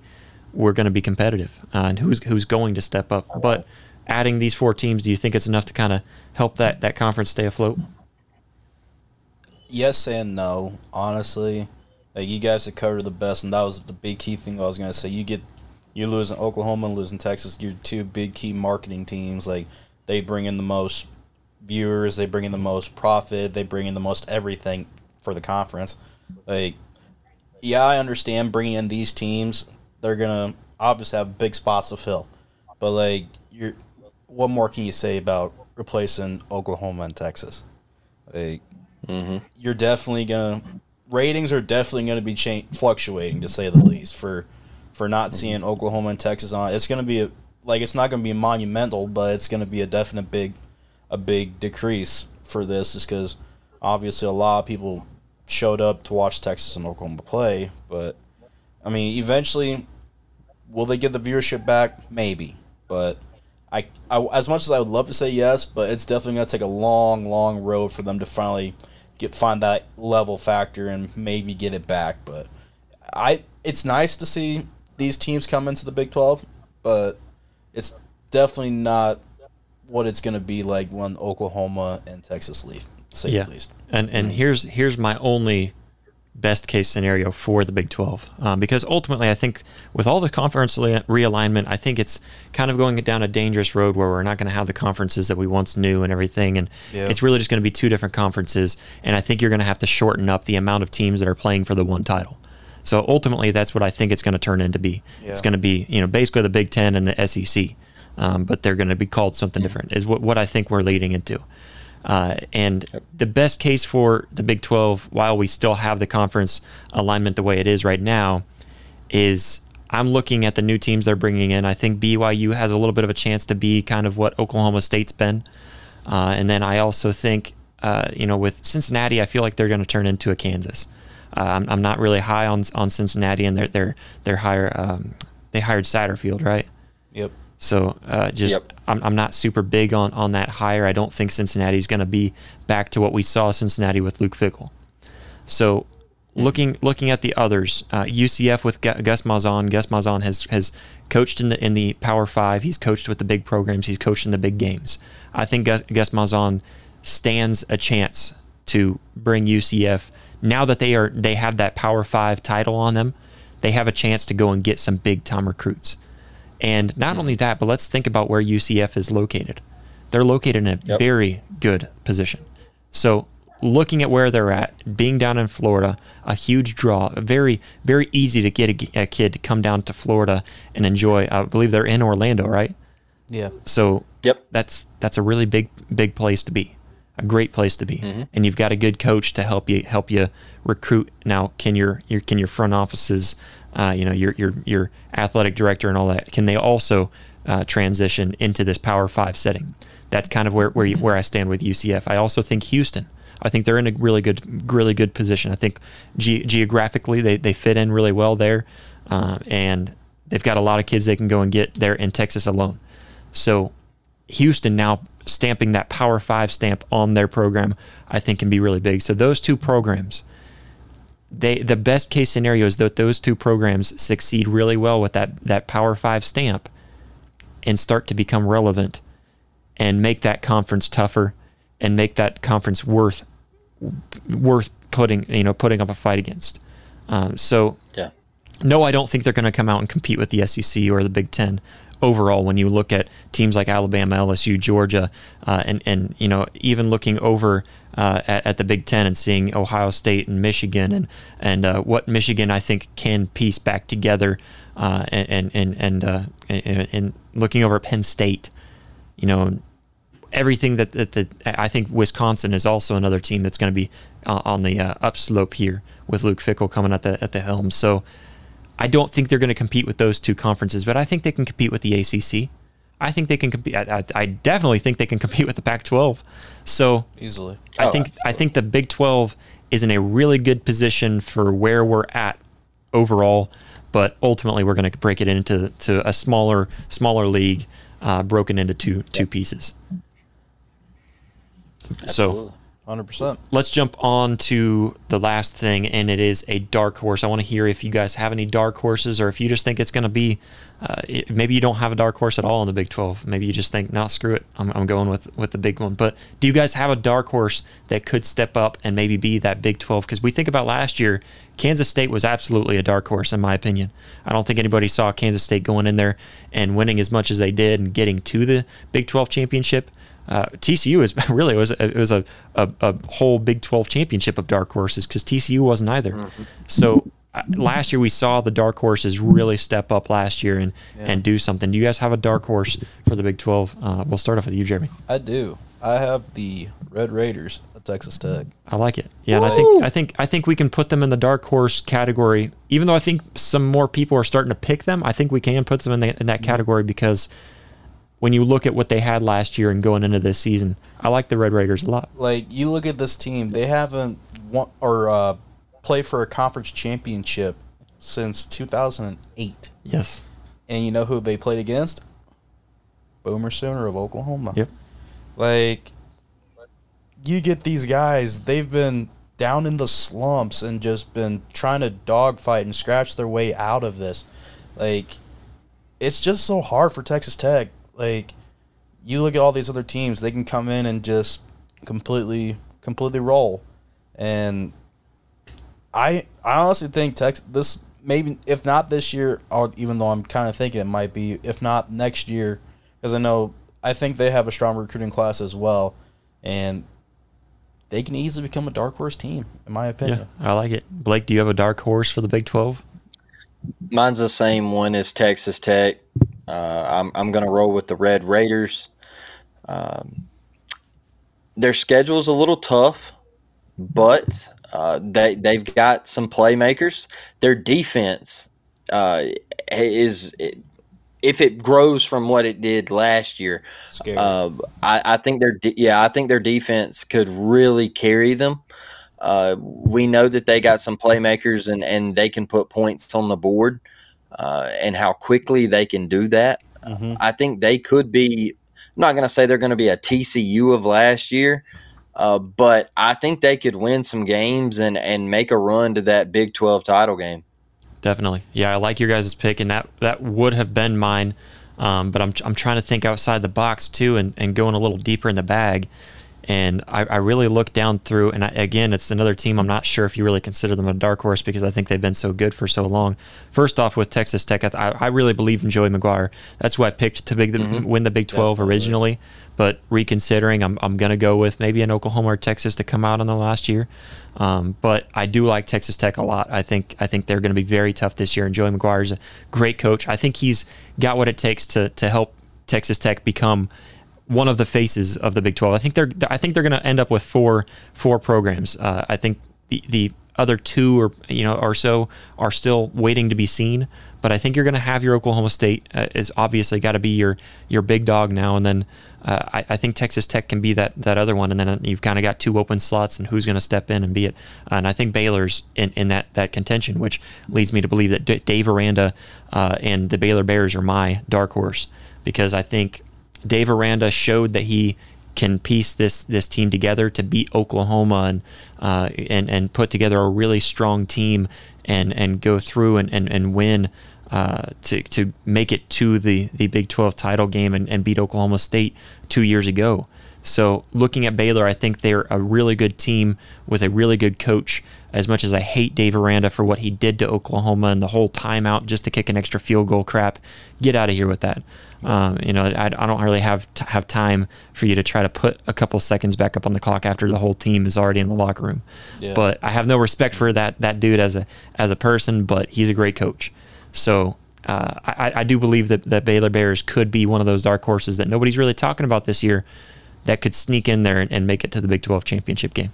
were going to be competitive, uh, and who's who's going to step up. But adding these four teams, do you think it's enough to kind of help that that conference stay afloat? Yes and no. Honestly, like you guys have covered the best, and that was the big key thing I was gonna say. You get you're losing Oklahoma and losing Texas. Your two big key marketing teams. Like they bring in the most viewers, they bring in the most profit, they bring in the most everything for the conference. Like, yeah, I understand bringing in these teams. They're gonna obviously have big spots to fill, but like you're, what more can you say about replacing Oklahoma and Texas? Like Mm-hmm. you're definitely gonna ratings are definitely gonna be cha- fluctuating to say the least for for not seeing Oklahoma and Texas on. It's gonna be a like it's not gonna be monumental, but it's gonna be a definite big a big decrease for this, just because obviously a lot of people showed up to watch Texas and Oklahoma play. But I mean, eventually, will they get the viewership back? Maybe, but. I, I, as much as I would love to say yes, but it's definitely going to take a long, long road for them to finally get find that level factor and maybe get it back. But I, it's nice to see these teams come into the Big Twelve, but it's definitely not what it's going to be like when Oklahoma and Texas leave. To say Yeah. the least. And and mm-hmm. here's here's my only best case scenario for the Big 12 um, because ultimately I think with all the conference realignment I think it's kind of going down a dangerous road where we're not going to have the conferences that we once knew and everything and Yeah. it's really just going to be two different conferences and I think you're going to have to shorten up the amount of teams that are playing for the one title. So ultimately that's what I think it's going to turn into be. It's going to be you know basically the Big 10 and the SEC. um, but they're going to be called something different. Is what what I think we're leading into. Uh, and the best case for the Big 12, while we still have the conference alignment the way it is right now, is I'm looking at the new teams they're bringing in. I think BYU has a little bit of a chance to be kind of what Oklahoma State's been. Uh, and then I also think, uh, you know, with Cincinnati, I feel like they're going to turn into a Kansas. Uh, I'm, I'm not really high on on Cincinnati, and they're they're they're higher. Um, they hired Satterfield, right? Yep. So uh, just Yep. I'm, I'm not super big on on that hire. I don't think Cincinnati's going to be back to what we saw Cincinnati with Luke Fickell. So looking looking at the others, uh, UCF with Gu- Gus Malzahn. Gus Malzahn has has coached in the in the Power Five. He's coached with the big programs. He's coached in the big games. I think Gus, Gus Malzahn stands a chance to bring UCF now that they are they have that Power Five title on them. They have a chance to go and get some big time recruits. And not only that, but let's think about where UCF is located. They're located in a Yep. very good position. So, looking at where they're at, being down in Florida, a huge draw, very, very easy to get a, a kid to come down to Florida and enjoy. I believe they're in Orlando, right? Yeah. So, Yep. that's that's a really big, big place to be, a great place to be, mm-hmm. and you've got a good coach to help you help you recruit. Now, can your your can your front offices, uh, you know, your your your athletic director and all that, can they also uh, transition into this Power Five setting? That's kind of where where you, where I stand with UCF. I also think Houston. I think they're in a really good really good position. I think ge- geographically they they fit in really well there, uh, and they've got a lot of kids they can go and get there in Texas alone. So Houston now stamping that Power Five stamp on their program, I think can be really big. So those two programs, they the best case scenario is that those two programs succeed really well with that that Power Five stamp, and start to become relevant, and make that conference tougher, and make that conference worth worth putting you know putting up a fight against. Um, so Yeah. no, I don't think they're going to come out and compete with the SEC or the Big Ten overall. When you look at teams like Alabama, LSU, Georgia, uh, and and you know even looking over uh, at, at the Big Ten and seeing Ohio State and Michigan and and uh, what Michigan I think can piece back together, uh, and and and and, uh, and looking over Penn State, you know everything that, that, that I think Wisconsin is also another team that's going to be uh, on the uh, upslope here with Luke Fickell coming at the at the helm. So I don't think they're going to compete with those two conferences, but I think they can compete with the ACC. I think they can compete. I, I, definitely think they can compete with the Pac-12. So easily, I oh, think absolutely. I think the Big 12 is in a really good position for where we're at overall. But ultimately, we're going to break it into to a smaller smaller league, uh, broken into two two pieces. Absolutely. So 100%. Let's jump on to the last thing, and it is a dark horse. I want to hear if you guys have any dark horses or if you just think it's going to be uh, it, maybe you don't have a dark horse at all in the Big 12. Maybe you just think, no, screw it. I'm, I'm going with, with the big one. But do you guys have a dark horse that could step up and maybe be that Big 12? Because we think about last year, Kansas State was absolutely a dark horse, in my opinion. I don't think anybody saw Kansas State going in there and winning as much as they did and getting to the Big 12 championship. Uh, TCU is really it was a, it was a, a, a whole Big 12 championship of dark horses because TCU wasn't either. So uh, last year we saw the dark horses really step up last year and and do something. Do you guys have a dark horse for the Big 12? Uh, we'll start off with you, Jeremy. I do. I have the Red Raiders of Texas Tech. I like it. Yeah, and I think I think I think we can put them in the dark horse category. Even though I think some more people are starting to pick them, I think we can put them in, the, in that category because when you look at what they had last year and going into this season, I like the Red Raiders a lot. Like you look at this team, they haven't won or uh, played for a conference championship since 2008. Yes. And you know who they played against? Boomer Sooner of Oklahoma. Yep. Like you get these guys, they've been down in the slumps and just been trying to dogfight and scratch their way out of this. Like it's just so hard for Texas Tech. Like you look at all these other teams, they can come in and just completely completely roll. And I I honestly think Texas this maybe if not this year, or even though I'm kind of thinking it might be, if not next year, because I know I think they have a strong recruiting class as well, and they can easily become a dark horse team, in my opinion. Yeah. I like it. Blake, do you have a dark horse for the Big 12? Mine's the same one as Texas Tech. Uh, I'm I'm gonna roll with the Red Raiders. Um, their schedule's a little tough, but uh, they they've got some playmakers. Their defense uh, is if it grows from what it did last year, uh, I, I, think their de- yeah I think their defense could really carry them. Uh, we know that they got some playmakers and and they can put points on the board, uh, and how quickly they can do that. Mm-hmm. I think they could be. I'm not going to say they're going to be a TCU of last year, uh, but I think they could win some games and and make a run to that Big 12 title game. Definitely. Yeah, I like your guys' pick, and that, that would have been mine. Um, but I'm, I'm trying to think outside the box too and, and going a little deeper in the bag. And I, I really look down through, and I, again, it's another team. I'm not sure if you really consider them a dark horse because I think they've been so good for so long. First off, with Texas Tech, I, I really believe in Joey McGuire. That's who I picked to big the, mm-hmm. win the Big 12 Definitely. originally. But reconsidering, I'm, I'm going to go with maybe an Oklahoma or Texas to come out in the last year. Um, but I do like Texas Tech a lot. I think I think they're going to be very tough this year. And Joey McGuire is a great coach. I think he's got what it takes to to help Texas Tech become one of the faces of the Big 12. I think they're I think they're going to end up with four four programs. Uh, I think the the other two or you know or so are still waiting to be seen. But I think you're going to have your Oklahoma State uh, is obviously got to be your your big dog now, and then uh, I, I, think Texas Tech can be that that other one, and then you've kind of got two open slots, and who's going to step in and be it. And I think Baylor's in, in that that contention, which leads me to believe that D- Dave Aranda uh, and the Baylor Bears are my dark horse because I think Dave Aranda showed that he can piece this this team together to beat Oklahoma and uh, and and put together a really strong team and and go through and and, and win uh, to to make it to the the Big 12 title game and, and beat Oklahoma State two years ago. So looking at Baylor, I think they're a really good team with a really good coach. As much as I hate Dave Aranda for what he did to Oklahoma and the whole timeout just to kick an extra field goal crap, get out of here with that. Um, you know, I, I don't really have t- have time for you to try to put a couple seconds back up on the clock after the whole team is already in the locker room. Yeah. But I have no respect for that that dude as a as a person, but he's a great coach. So uh, I, I, do believe that, that Baylor Bears could be one of those dark horses that nobody's really talking about this year that could sneak in there and, and make it to the Big 12 championship game.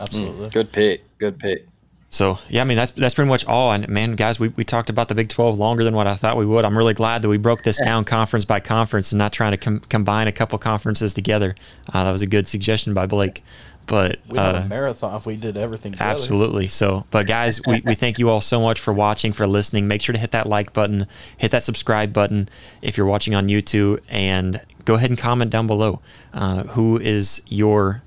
Absolutely. Mm, good pick. Good pick. So yeah, I mean that's that's pretty much all. And man, guys, we, we talked about the Big Twelve longer than what I thought we would. I'm really glad that we broke this down conference by conference and not trying to com- combine a couple conferences together. Uh, that was a good suggestion by Blake. But we have uh, a marathon if we did everything. Together. Absolutely. So, but guys, we, we thank you all so much for watching, for listening. Make sure to hit that like button, hit that subscribe button if you're watching on YouTube, and go ahead and comment down below uh, who is your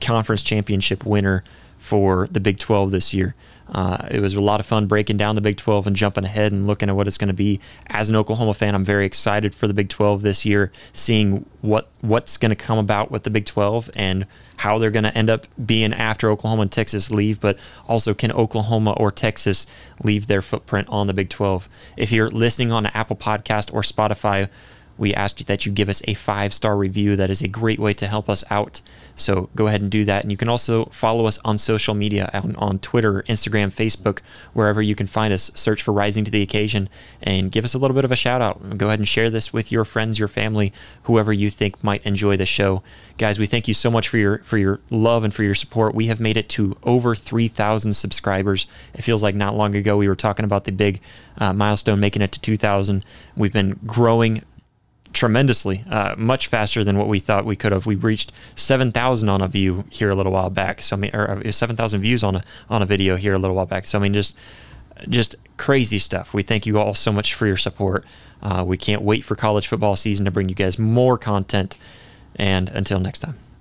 conference championship winner for the Big 12 this year. Uh, it was a lot of fun breaking down the Big 12 and jumping ahead and looking at what it's going to be. As an Oklahoma fan, I'm very excited for the Big 12 this year, seeing what what's going to come about with the Big 12 and how they're going to end up being after Oklahoma and Texas leave, but also can Oklahoma or Texas leave their footprint on the Big 12. If you're listening on Apple Podcast or Spotify, we ask that you give us a five star review. That is a great way to help us out. So go ahead and do that. And you can also follow us on social media on, on Twitter, Instagram, Facebook, wherever you can find us. Search for Rising to the Occasion and give us a little bit of a shout out. Go ahead and share this with your friends, your family, whoever you think might enjoy the show. Guys, we thank you so much for your for your love and for your support. We have made it to over 3,000 subscribers. It feels like not long ago we were talking about the big uh, milestone making it to 2,000. We've been growing tremendously, uh, much faster than what we thought we could have. We reached 7,000 on a view here a little while back. So I mean, or uh, 7,000 views on a on a video here a little while back. So I mean, just just crazy stuff. We thank you all so much for your support. Uh, we can't wait for college football season to bring you guys more content. And until next time.